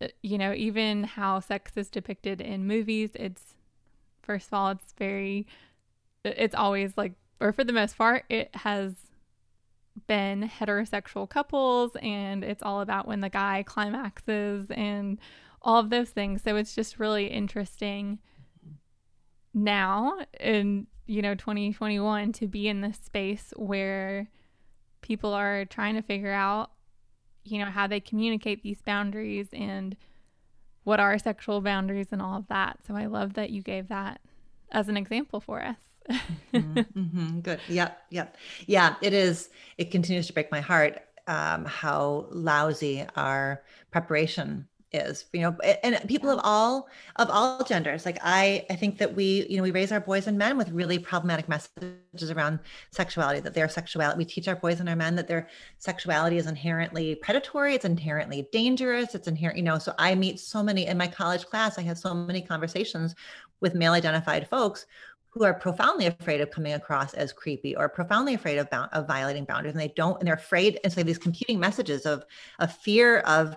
uh, you know, even how sex is depicted in movies, it's, first of all, it's very, it's always like, or for the most part, it has been heterosexual couples and it's all about when the guy climaxes and all of those things. So it's just really interesting now in, you know, 2021 to be in this space where people are trying to figure out, you know, how they communicate these boundaries and what are sexual boundaries and all of that. So I love that you gave that as an example for us. mm-hmm, mm-hmm, good. Yep. Yep. Yeah, it is. It continues to break my heart um, how lousy our preparation is you know and people of all of all genders like i i think that we you know we raise our boys and men with really problematic messages around sexuality that their sexuality we teach our boys and our men that their sexuality is inherently predatory it's inherently dangerous it's inherent you know so i meet so many in my college class i have so many conversations with male identified folks who are profoundly afraid of coming across as creepy or profoundly afraid of, of violating boundaries and they don't and they're afraid and so these competing messages of a fear of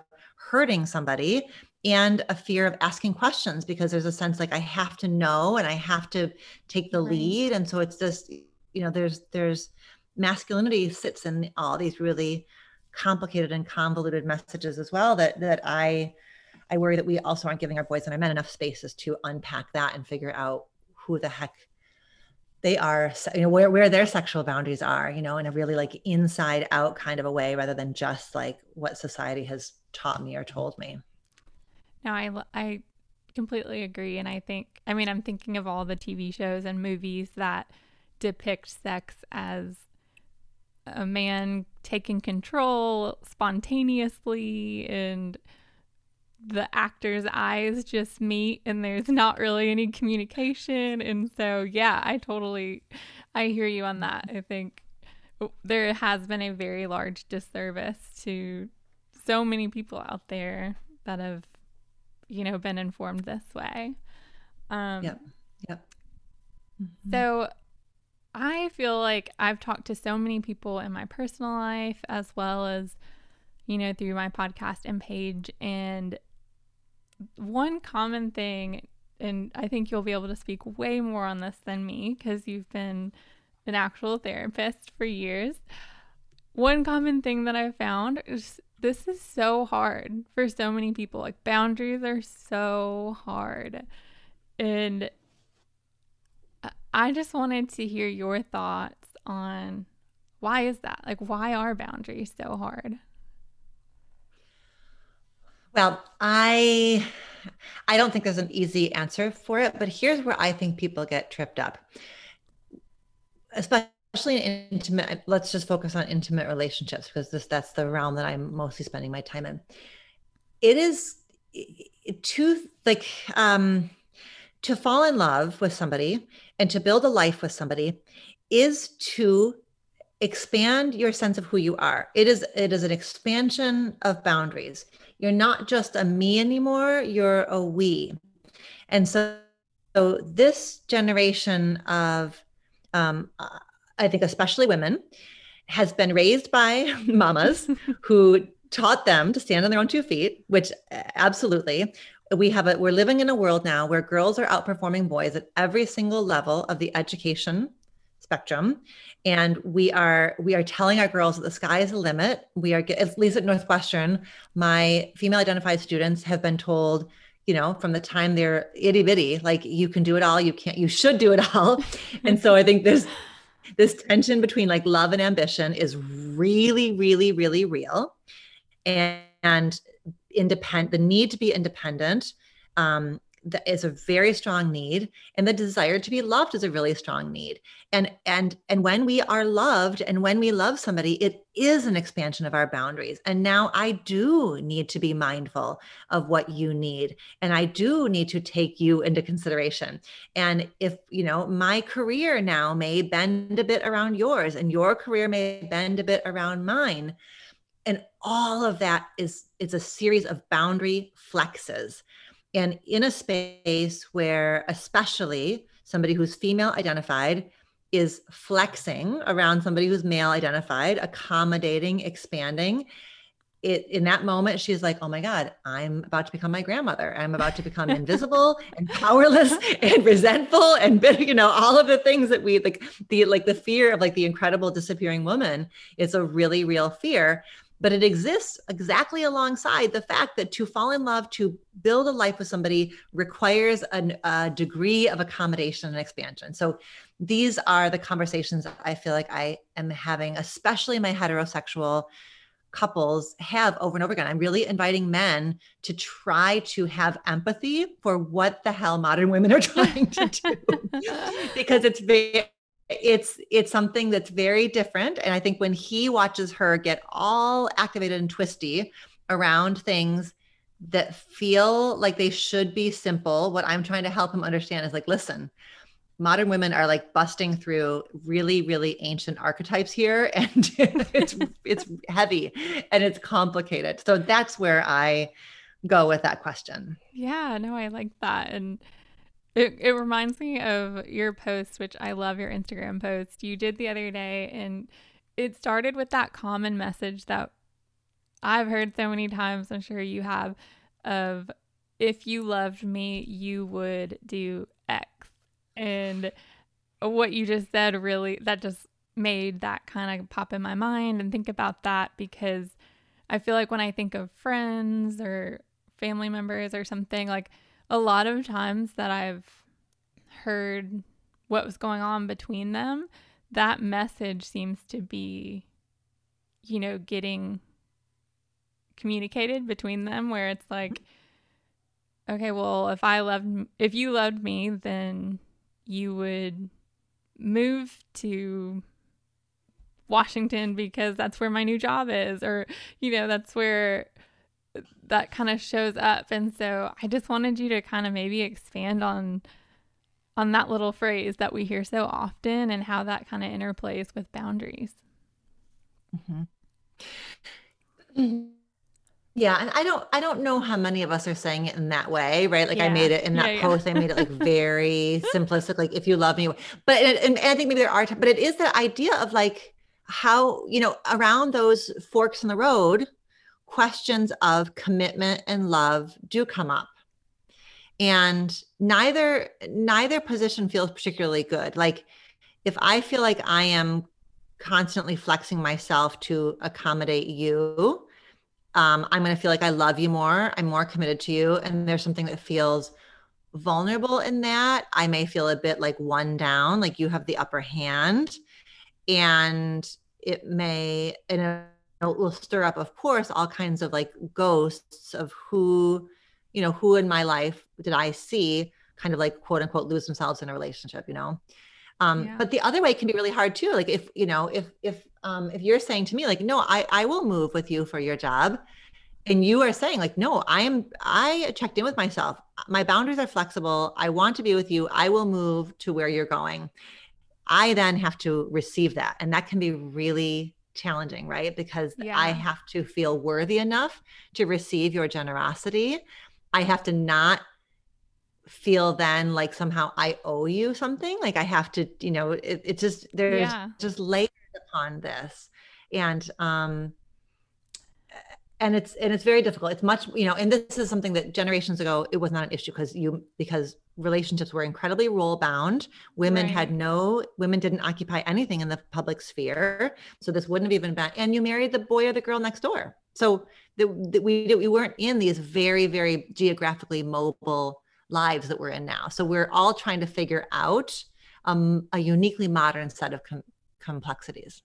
hurting somebody and a fear of asking questions because there's a sense like I have to know and I have to take the right. lead. And so it's just, you know, there's there's masculinity sits in all these really complicated and convoluted messages as well that that I I worry that we also aren't giving our boys and our men enough spaces to unpack that and figure out who the heck they are you know where, where their sexual boundaries are you know in a really like inside out kind of a way rather than just like what society has taught me or told me. No, i i completely agree and i think i mean i'm thinking of all the tv shows and movies that depict sex as a man taking control spontaneously and the actor's eyes just meet and there's not really any communication and so yeah i totally i hear you on that. I think there has been a very large disservice to so many people out there that have you know been informed this way um yep yep mm-hmm. so i feel like i've talked to so many people in my personal life as well as you know through my podcast and page and one common thing, and I think you'll be able to speak way more on this than me because you've been an actual therapist for years. One common thing that I've found is this is so hard for so many people. Like, boundaries are so hard. And I just wanted to hear your thoughts on why is that? Like, why are boundaries so hard? Well, I I don't think there's an easy answer for it, but here's where I think people get tripped up. Especially especially in intimate let's just focus on intimate relationships because this that's the realm that i'm mostly spending my time in. It is to like um to fall in love with somebody and to build a life with somebody is to expand your sense of who you are. It is it is an expansion of boundaries. You're not just a me anymore you're a we. And so so this generation of um, i think especially women has been raised by mamas who taught them to stand on their own two feet which absolutely. We have a we're living in a world now where girls are outperforming boys at every single level of the education spectrum. And we are we are telling our girls that the sky is the limit. We are at least at northwestern my female identified students have been told you know from the time they're itty bitty like you can do it all. You can't you should do it all. And so i think this this tension between like love and ambition is really really really real. And, and independent the need to be independent um, is a very strong need and the desire to be loved is a really strong need. And and and when we are loved and when we love somebody it is an expansion of our boundaries. And now i do need to be mindful of what you need and i do need to take you into consideration. And if you know my career now may bend a bit around yours and your career may bend a bit around mine and all of that is it's a series of boundary flexes and in a space where, especially somebody who's female identified is flexing around somebody who's male identified, accommodating, expanding. It, in that moment, she's like, "Oh my God, I'm about to become my grandmother. I'm about to become invisible and powerless and resentful and. You know, all of the things that we like. The like the fear of like the incredible disappearing woman is a really real fear but it exists exactly alongside the fact that to fall in love, to build a life with somebody requires an, a degree of accommodation and expansion. So these are the conversations I feel like I am having, especially my heterosexual couples have over and over again. I'm really inviting men to try to have empathy for what the hell modern women are trying to do because it's very it's it's something that's very different. And i think when he watches her get all activated and twisty around things that feel like they should be simple what i'm trying to help him understand is like listen modern women are like busting through really really ancient archetypes here. And it's it's heavy and it's complicated. So that's where i go with that question. Yeah no i like that. And it, it reminds me of your post, which I love your Instagram post you did the other day. And it started with that common message that I've heard so many times, I'm sure you have, of if you loved me, you would do X. And what you just said really, that just made that kind of pop in my mind and think about that because I feel like when I think of friends or family members or something, like a lot of times that I've heard what was going on between them, that message seems to be, you know, getting communicated between them where it's like, okay, well, if I loved, if you loved me, then you would move to Washington because that's where my new job is, or, you know, that's where that kind of shows up. And so I just wanted you to kind of maybe expand on on that little phrase that we hear so often and how that kind of interplays with boundaries. Mm-hmm. Yeah, and I don't I don't know how many of us are saying it in that way, right? Like yeah. I made it in that yeah, post, yeah. I made it like very simplistic, like if you love me. But and, and I think maybe there are, but it is that idea of like how you know around those forks in the road questions of commitment and love do come up. And neither neither position feels particularly good. Like if i feel like i am constantly flexing myself to accommodate you um, i'm going to feel like i love you more i'm more committed to you and there's something that feels vulnerable in that i may feel a bit like one down like you have the upper hand and it may in a will stir up of course all kinds of like ghosts of who you know who in my life did i see kind of like quote unquote lose themselves in a relationship you know Um, yeah. But the other way can be really hard too. Like if you know, if if um, if you're saying to me like, no, I I will move with you for your job, and you are saying like, no, I am I checked in with myself. My boundaries are flexible. I want to be with you. I will move to where you're going. I then have to receive that, and that can be really challenging, right? Because yeah. I have to feel worthy enough to receive your generosity. I have to not feel then like somehow I owe you something. Like I have to, you know, it, it just there's yeah. just layers upon this. And um and it's and it's very difficult. It's much, you know, and this is something that generations ago it was not an issue because you because relationships were incredibly role bound. Women right. had no women didn't occupy anything in the public sphere. So this wouldn't have even been and you married the boy or the girl next door. So that we we weren't in these very very geographically mobile lives that we're in now. So we're all trying to figure out um, a uniquely modern set of com- complexities.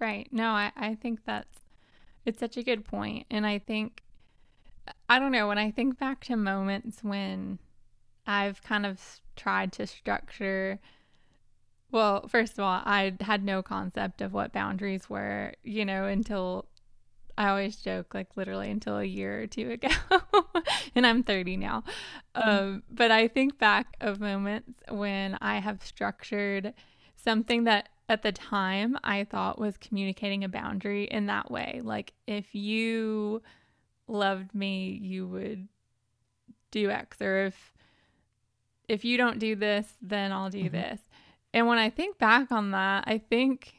Right. No, I, I think that's it's such a good point. And I think I don't know, when I think back to moments when I've kind of tried to structure well, first of all, I had no concept of what boundaries were, you know, until I always joke, like literally until a year or two ago, and I'm 30 now. Mm-hmm. Um, but I think back of moments when I have structured something that at the time I thought was communicating a boundary in that way. Like, if you loved me, you would do X, or if if you don't do this, then I'll do mm-hmm. this. And when I think back on that, I think,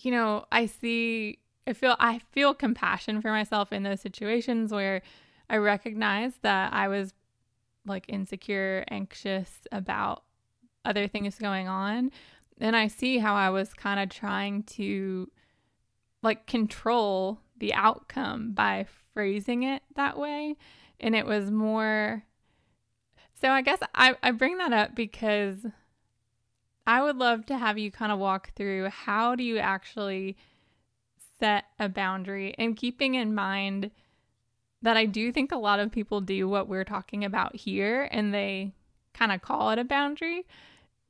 you know, I see I feel I feel compassion for myself in those situations where I recognize that I was like insecure, anxious about other things going on. And I see how I was kind of trying to like control the outcome by phrasing it that way. And it was more. So I guess I, I bring that up because I would love to have you kind of walk through how do you actually set a boundary and keeping in mind that I do think a lot of people do what we're talking about here and they kind of call it a boundary.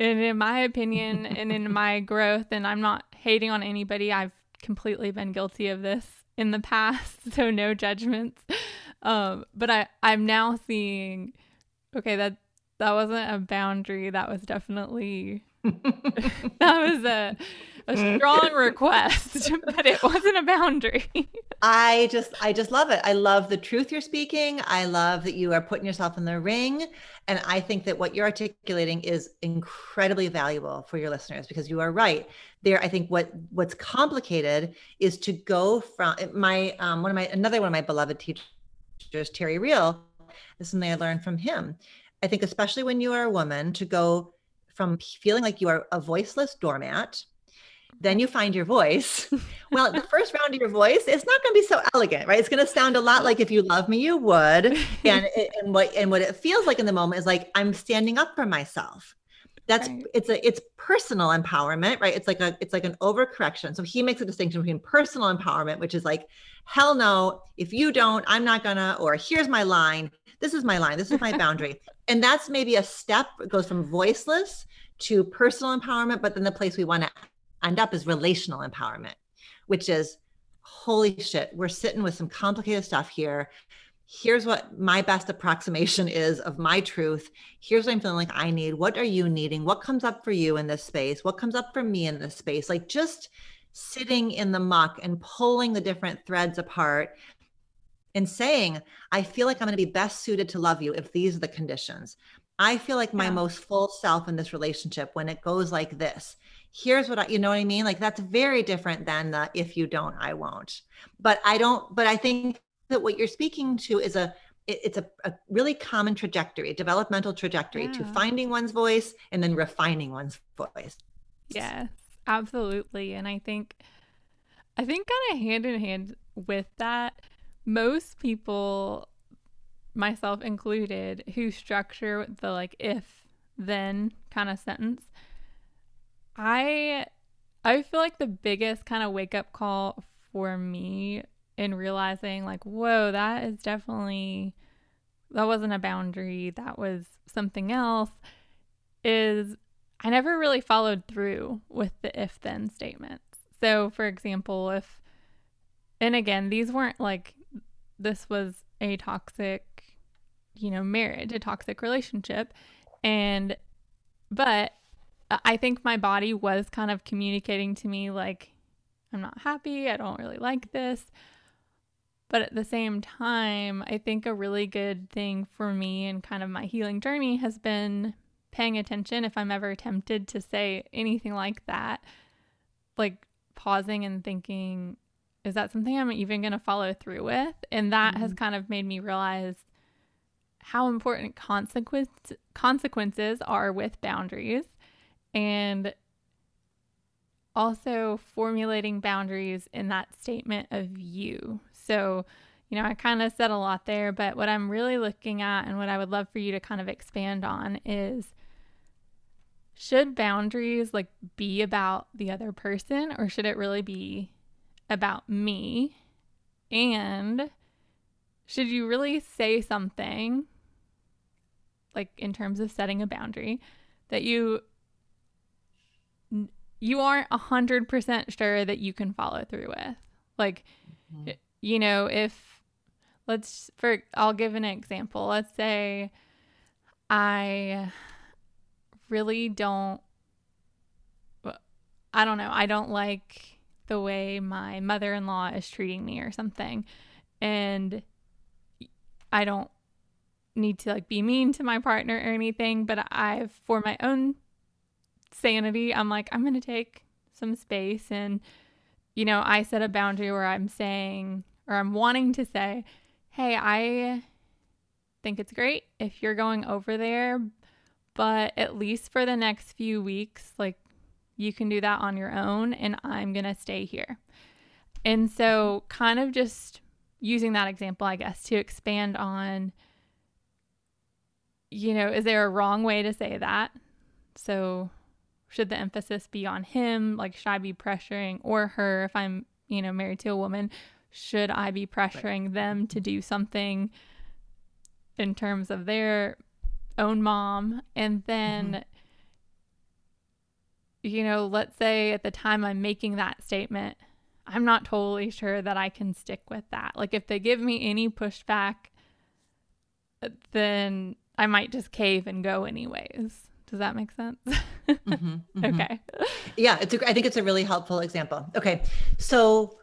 And in my opinion, and in my growth, and I'm not hating on anybody, I've completely been guilty of this in the past, so no judgments. Um, but I, I'm now seeing, okay, that that wasn't a boundary. That was definitely that was a a strong request, but it wasn't a boundary. I just I just love it. I love the truth you're speaking. I love that you are putting yourself in the ring and I think that what you're articulating is incredibly valuable for your listeners because you are right. There I think what what's complicated is to go from my um one of my another one of my beloved teachers Terry Real. This is something I learned from him. I think especially when you are a woman to go from feeling like you are a voiceless doormat then you find your voice. Well, the first round of your voice, it's not going to be so elegant, right? It's going to sound a lot like if you love me, you would. And, and what and what it feels like in the moment is like I'm standing up for myself. That's right. it's a it's personal empowerment, right? It's like a it's like an overcorrection. So he makes a distinction between personal empowerment, which is like, hell no, if you don't, I'm not gonna, or here's my line. This is my line. This is my boundary. and that's maybe a step. It goes from voiceless to personal empowerment, but then the place we want to end up is relational empowerment, which is holy shit, we're sitting with some complicated stuff here. Here's what my best approximation is of my truth. Here's what I'm feeling like I need. What are you needing? What comes up for you in this space? What comes up for me in this space? Like just sitting in the muck and pulling the different threads apart and saying, I feel like I'm going to be best suited to love you if these are the conditions. I feel like my yeah. most full self in this relationship when it goes like this here's what I, you know what I mean? Like that's very different than the if you don't, I won't. But I don't, but I think that what you're speaking to is a, it's a, a really common trajectory, a developmental trajectory yeah. to finding one's voice and then refining one's voice. Yes, absolutely. And I think, I think kind of hand in hand with that, most people, myself included, who structure the like if then kind of sentence I I feel like the biggest kind of wake up call for me in realizing like whoa that is definitely that wasn't a boundary that was something else is I never really followed through with the if then statements. So, for example, if, and again, these weren't like, this was a toxic, you know, marriage, a toxic relationship. And, but I think my body was kind of communicating to me, like, I'm not happy. I don't really like this. But at the same time, I think a really good thing for me and kind of my healing journey has been paying attention if I'm ever tempted to say anything like that, like pausing and thinking, is that something I'm even going to follow through with? And that mm-hmm. has kind of made me realize how important consequence, consequences are with boundaries and also formulating boundaries in that statement of you. So, you know, I kind of said a lot there, but what I'm really looking at and what I would love for you to kind of expand on is should boundaries like be about the other person or should it really be about me? And should you really say something like in terms of setting a boundary that you you aren't 100% sure that you can follow through with. Like mm-hmm you know, if let's for I'll give an example. Let's say I really don't I don't know. I don't like the way my mother-in-law is treating me or something. And I don't need to like be mean to my partner or anything, but I've for my own sanity, I'm like I'm going to take some space and you know, I set a boundary where I'm saying or I'm wanting to say, hey, I think it's great if you're going over there, but at least for the next few weeks, like you can do that on your own and I'm going to stay here. And so, kind of just using that example, I guess, to expand on, you know, is there a wrong way to say that? So, should the emphasis be on him? Like, should I be pressuring or her if I'm, you know, married to a woman? should I be pressuring right. them to do something in terms of their own mom? And then, mm-hmm. you know, let's say at the time I'm making that statement, I'm not totally sure that I can stick with that. Like, if they give me any pushback, then I might just cave and go anyways. Does that make sense? mm-hmm, mm-hmm. Okay. Yeah, it's. A, I think it's a really helpful example. Okay, so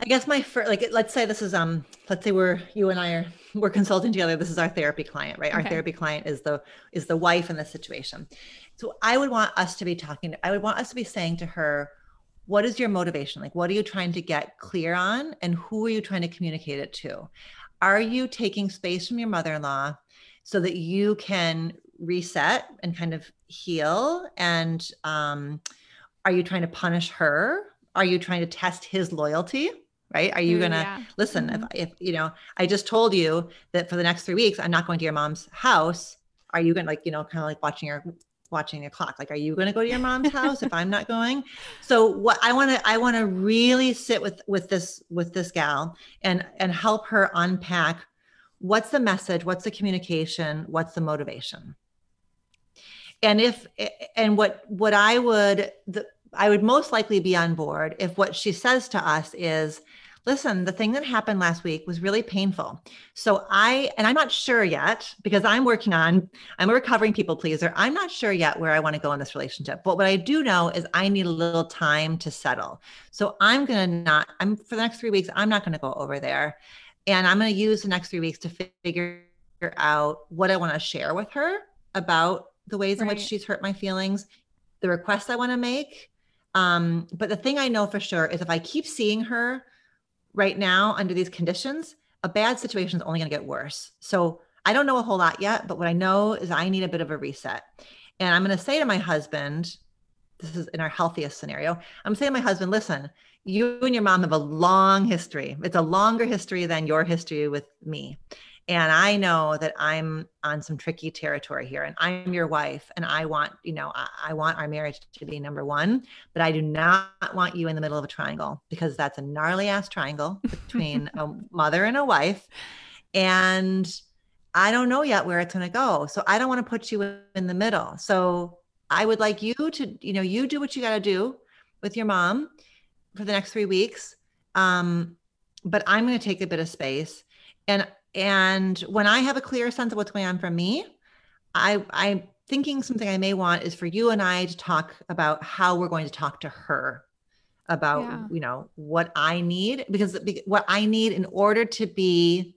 I guess my first, like, let's say this is, um, let's say we're, you and I are, we're consulting together. This is our therapy client, right? Okay. Our therapy client is the, is the wife in the situation. So I would want us to be talking, I would want us to be saying to her, what is your motivation? Like, what are you trying to get clear on? And who are you trying to communicate it to? Are you taking space from your mother in law so that you can reset and kind of heal? And um, are you trying to punish her? Are you trying to test his loyalty? right are you mm, gonna yeah. listen mm-hmm. if, if you know i just told you that for the next three weeks i'm not going to your mom's house are you gonna like you know kind of like watching your watching your clock like are you going to go to your mom's house if i'm not going so what i want to i want to really sit with with this with this gal and and help her unpack what's the message what's the communication what's the motivation and if and what what i would the, I would most likely be on board if what she says to us is, listen, the thing that happened last week was really painful. So I, and I'm not sure yet because I'm working on, I'm a recovering people pleaser. I'm not sure yet where I want to go in this relationship. But what I do know is I need a little time to settle. So I'm going to not, I'm for the next three weeks, I'm not going to go over there. And I'm going to use the next three weeks to figure out what I want to share with her about the ways right. in which she's hurt my feelings, the requests I want to make. Um, but the thing I know for sure is if I keep seeing her right now under these conditions, a bad situation is only going to get worse. So I don't know a whole lot yet, but what I know is I need a bit of a reset. And I'm going to say to my husband, this is in our healthiest scenario, I'm saying to my husband, listen, you and your mom have a long history. It's a longer history than your history with me and i know that i'm on some tricky territory here and i'm your wife and i want you know I, I, want our marriage to be number one but i do not want you in the middle of a triangle because that's a gnarly ass triangle between a mother and a wife and i don't know yet where it's going to go so i don't want to put you in the middle so I would like you to, you know, you do what you got to do with your mom for the next three weeks. Um, but I'm going to take a bit of space. And and when I have a clear sense of what's going on for me, I I'm thinking something I may want is for you and I to talk about how we're going to talk to her about yeah. you know what I need because what I need in order to be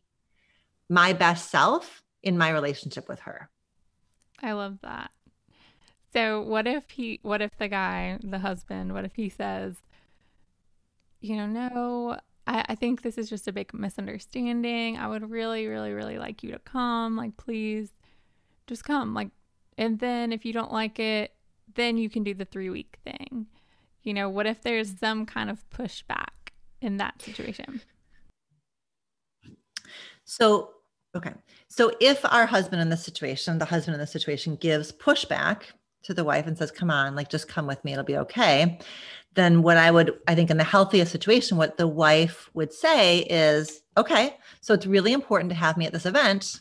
my best self in my relationship with her. I love that. So what if he what if the guy, the husband, what if he says, you know, no, I, I think this is just a big misunderstanding. I would really, really, really like you to come. Like, please just come. Like, and then if you don't like it, then you can do the three week thing. You know, what if there's mm. some kind of pushback in that situation? So, okay. So if our husband in this situation, the husband in this situation gives pushback to the wife and says, come on, like just come with me, it'll be okay. Then what I would, I think in the healthiest situation, what the wife would say is, okay, so it's really important to have me at this event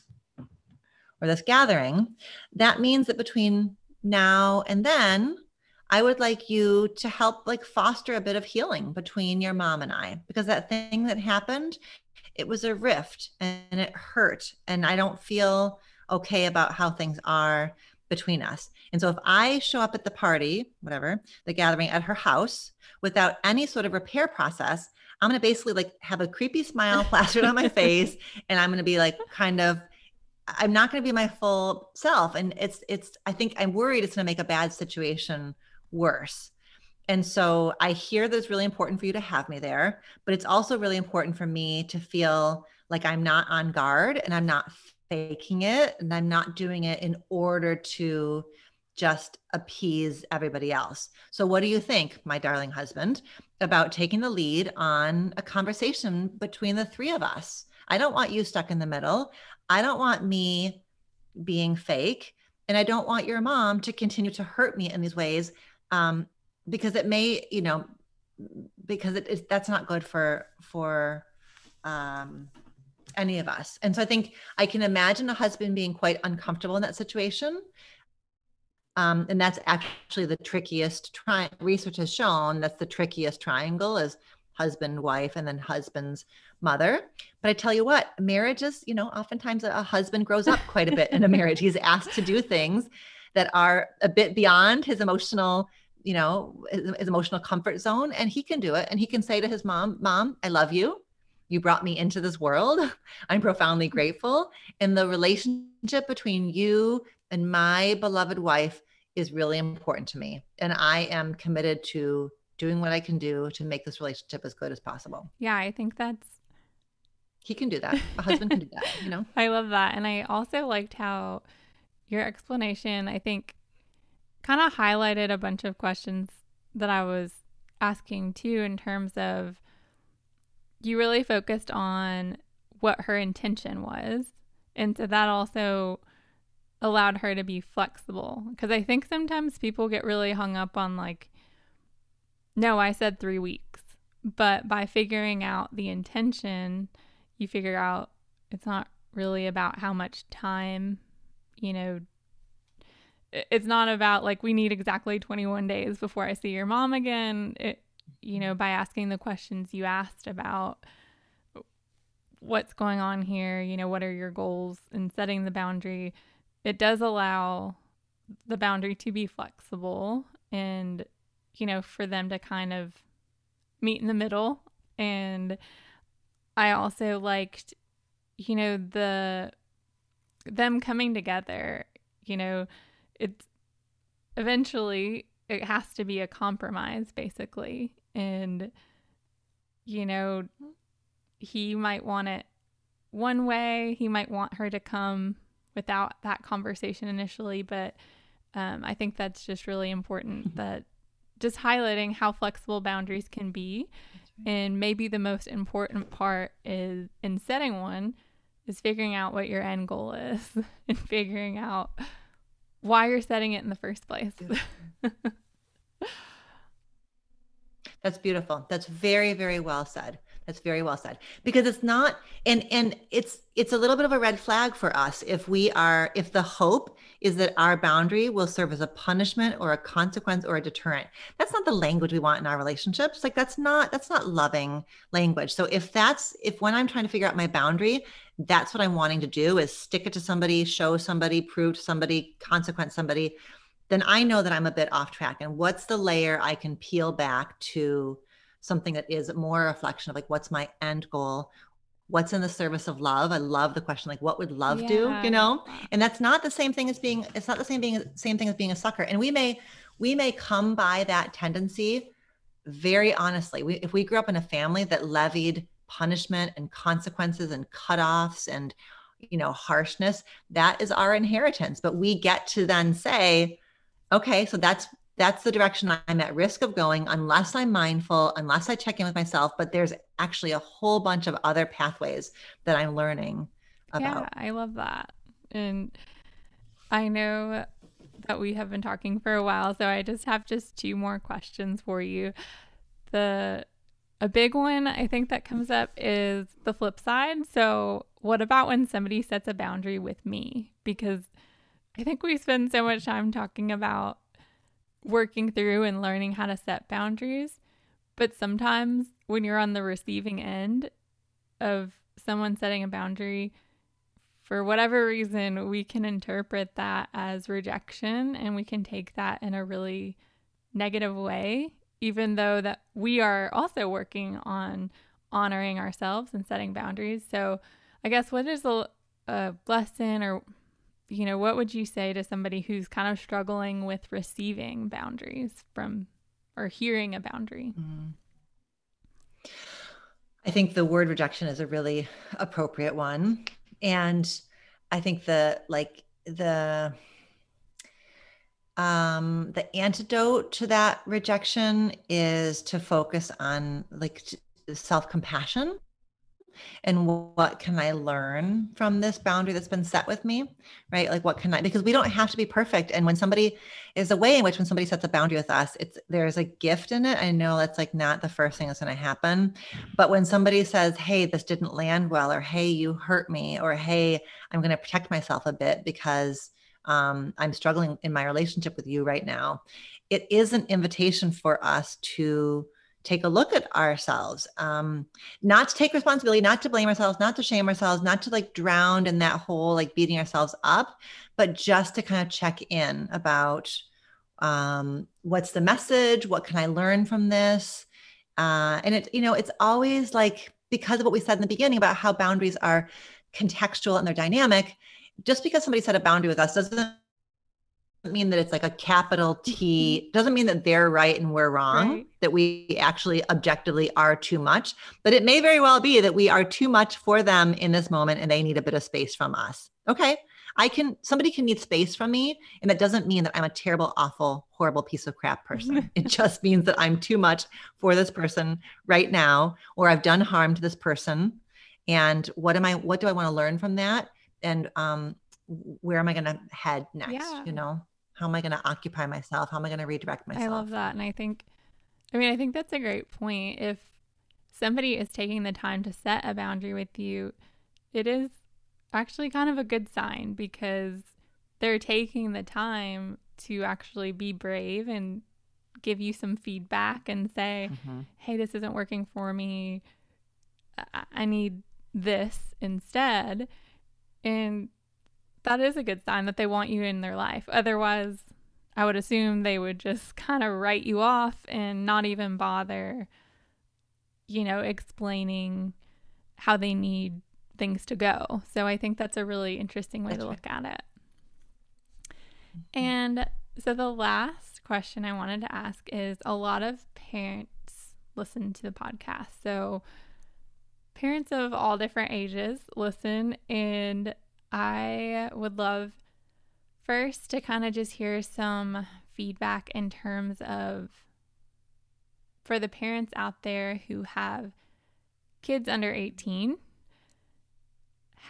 or this gathering. That means that between now and then, I would like you to help like foster a bit of healing between your mom and I because that thing that happened, it was a rift and it hurt and I don't feel okay about how things are between us. And so if I show up at the party, whatever, the gathering at her house without any sort of repair process, I'm going to basically like have a creepy smile plastered on my face and I'm going to be like kind of I'm not going to be my full self and it's it's I think I'm worried it's going to make a bad situation worse. And so I hear that it's really important for you to have me there, but it's also really important for me to feel like I'm not on guard and I'm not faking it and I'm not doing it in order to just appease everybody else. So, what do you think, my darling husband, about taking the lead on a conversation between the three of us? I don't want you stuck in the middle. I don't want me being fake. And I don't want your mom to continue to hurt me in these ways um, because it may, you know, because it is that's not good for for um, any of us. And so I think I can imagine a husband being quite uncomfortable in that situation. Um, and that's actually the trickiest tri- research has shown that's the trickiest triangle is husband, wife, and then husband's mother. But I tell you what, marriage is you know, oftentimes a husband grows up quite a bit in a marriage. He's asked to do things that are a bit beyond his emotional you know his, his, emotional comfort zone and he can do it and he can say to his mom mom i love you you brought me into this world. I'm profoundly mm-hmm. grateful. And the relationship between you and my beloved wife is really important to me. And i am committed to doing what i can do to make this relationship as good as possible. Yeah i think that's he can do that. A husband can do that you know? I love that. And i also liked how your explanation i think kind of highlighted a bunch of questions that I was asking too, in terms of you really focused on what her intention was. And so that also allowed her to be flexible. Because I think sometimes people get really hung up on, like, no, I said three weeks. But by figuring out the intention, you figure out it's not really about how much time, you know, it's not about like we need exactly 21 days before I see your mom again. It, you know, by asking the questions you asked about what's going on here, you know, what are your goals and setting the boundary, it does allow the boundary to be flexible and, you know, for them to kind of meet in the middle. And I also liked, you know, the them coming together, you know, it's eventually it has to be a compromise basically and you know he might want it one way he might want her to come without that conversation initially but um, i think that's just really important mm-hmm. that just highlighting how flexible boundaries can be right. and maybe the most important part is in setting one is figuring out what your end goal is and figuring out why you're setting it in the first place. That's beautiful. That's very, very well said. That's very well said. Because it's not and and it's it's a little bit of a red flag for us if we are if the hope is that our boundary will serve as a punishment or a consequence or a deterrent. That's not the language we want in our relationships. Like that's not that's not loving language. So if that's if when I'm trying to figure out my boundary, that's what I'm wanting to do is stick it to somebody, show somebody, prove to somebody, consequence somebody, then I know that I'm a bit off track. And what's the layer I can peel back to something that is more a reflection of like what's my end goal? What's in the service of love? I love the question like what would love yeah. do you know? And that's not the same thing as being it's not the same being same thing as being a sucker. And we may we may come by that tendency very honestly. We, if we grew up in a family that levied punishment and consequences and cutoffs and you know harshness that is our inheritance. But we get to then say okay so that's that's the direction I'm at risk of going unless I'm mindful, unless I check in with myself. But there's actually a whole bunch of other pathways that I'm learning about. Yeah, I love that. And I know that we have been talking for a while, so I just have just two more questions for you. The a big one I think that comes up is the flip side. So, what about when somebody sets a boundary with me? Because I think we spend so much time talking about working through and learning how to set boundaries. But sometimes when you're on the receiving end of someone setting a boundary, for whatever reason, we can interpret that as rejection and we can take that in a really negative way, even though that we are also working on honoring ourselves and setting boundaries. So, I guess what is a, a lesson or you know, what would you say to somebody who's kind of struggling with receiving boundaries from or hearing a boundary? Mm. I think the word rejection is a really appropriate one. And I think the like the um the antidote to that rejection is to focus on like self-compassion and what can I learn from this boundary that's been set with me? Right? Like what can I because we don't have to be perfect. And when somebody is a way in which when somebody sets a boundary with us, it's there's a gift in it. I know that's like not the first thing that's going to happen. But when somebody says, Hey, this didn't land well, or hey, you hurt me, or hey, I'm going to protect myself a bit because um, I'm struggling in my relationship with you right now. It is an invitation for us to take a look at ourselves um not to take responsibility not to blame ourselves not to shame ourselves not to like drown in that whole like beating ourselves up but just to kind of check in about um what's the message what can i learn from this? Uh and it you know it's always like because of what we said in the beginning about how boundaries are contextual and they're dynamic just because somebody set a boundary with us doesn't mean that it's like a capital T. Mm-hmm. Doesn't mean that they're right and we're wrong, right. that we actually objectively are too much. But it may very well be that we are too much for them in this moment and they need a bit of space from us. Okay. I can, somebody can need space from me. And that doesn't mean that I'm a terrible, awful, horrible piece of crap person. it just means that I'm too much for this person right now, or I've done harm to this person. And what am I, what do I want to learn from that? And um, where am I going to head next? Yeah. You know? How am I going to occupy myself? How am I going to redirect myself? I love that. And I think, I mean, I think that's a great point. If somebody is taking the time to set a boundary with you, it is actually kind of a good sign because they're taking the time to actually be brave and give you some feedback and say, mm-hmm. hey, this isn't working for me. I need this instead. And that is a good sign that they want you in their life. Otherwise, I would assume they would just kind of write you off and not even bother, you know, explaining how they need things to go. So I think that's a really interesting way that's to look at it. Mm-hmm. And so the last question I wanted to ask is a lot of parents listen to the podcast. So parents of all different ages listen and I would love first to kind of just hear some feedback in terms of for the parents out there who have kids under 18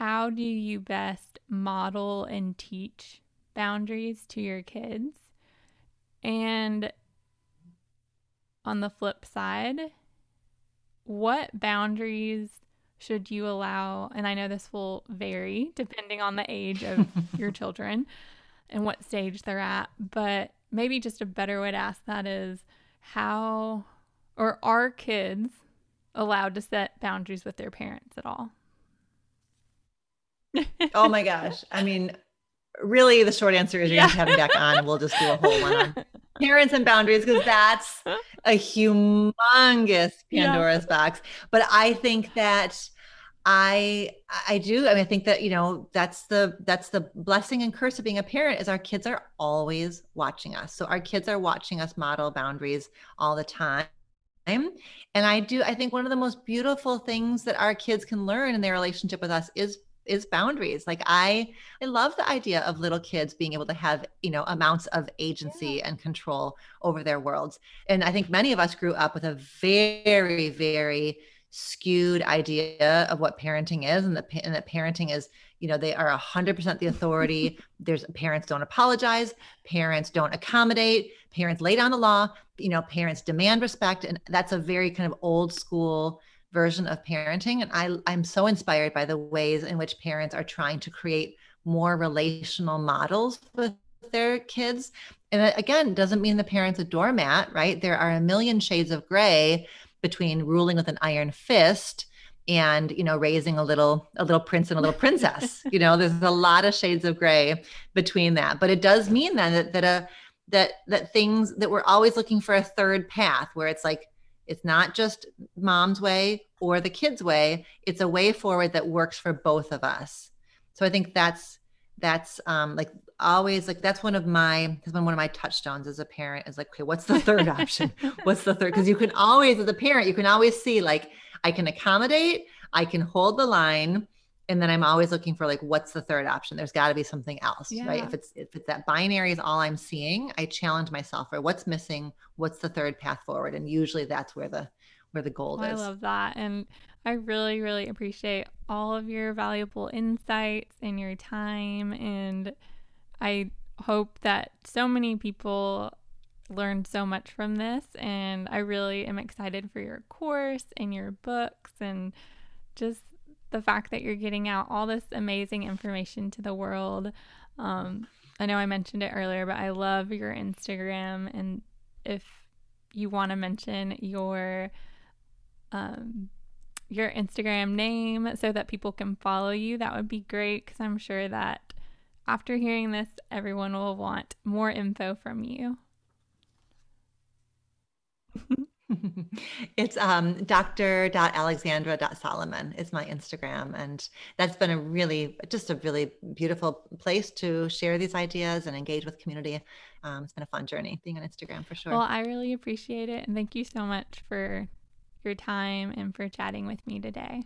how do you best model and teach boundaries to your kids? And on the flip side what boundaries should you allow? And I know this will vary depending on the age of your children and what stage they're at, but maybe just a better way to ask that is how or are kids allowed to set boundaries with their parents at all? oh my gosh. I mean, really the short answer is you're yeah. going to have me back on and we'll just do a whole one on parents and boundaries because that's a humongous Pandora's yeah. box. But I think that I I do. I mean, I think that you know that's the that's the blessing and curse of being a parent is our kids are always watching us. So our kids are watching us model boundaries all the time. And I do. I think one of the most beautiful things that our kids can learn in their relationship with us is is boundaries. Like i i love the idea of little kids being able to have you know amounts of agency yeah. and control over their worlds. And i think many of us grew up with a very very skewed idea of what parenting is and that, and that parenting is you know they are 100% the authority. There's parents don't apologize. Parents don't accommodate. Parents lay down the law. You know parents demand respect. And that's a very kind of old school version of parenting and I I'm so inspired by the ways in which parents are trying to create more relational models with their kids. And again doesn't mean the parent's a doormat right? There are a million shades of gray between ruling with an iron fist and you know raising a little a little prince and a little princess. You know there's a lot of shades of gray between that. But it does mean then that that a that that things that we're always looking for a third path where it's like it's not just mom's way or the kids' way. It's a way forward that works for both of us. So I think that's that's um, like always like that's one of my has been one of my touchstones as a parent is like okay what's the third option what's the third because you can always as a parent you can always see like i can accommodate i can hold the line and then I'm always looking for like what's the third option. There's got to be something else, yeah. right? If it's if it's that binary is all I'm seeing, I challenge myself or what's missing, what's the third path forward, and usually that's where the where the gold oh, is. I love that, and I really really appreciate all of your valuable insights and your time, and I hope that so many people learned so much from this, and I really am excited for your course and your books and just the fact that you're getting out all this amazing information to the world. Um, I know I mentioned it earlier, but I love your Instagram. And if you want to mention your um, your Instagram name so that people can follow you, that would be great because I'm sure that after hearing this, everyone will want more info from you. it's um, dr.alexandra.solomon is my Instagram. And that's been a really, just a really beautiful place to share these ideas and engage with community. Um, it's been a fun journey being on Instagram for sure. Well, I really appreciate it. And thank you so much for your time and for chatting with me today.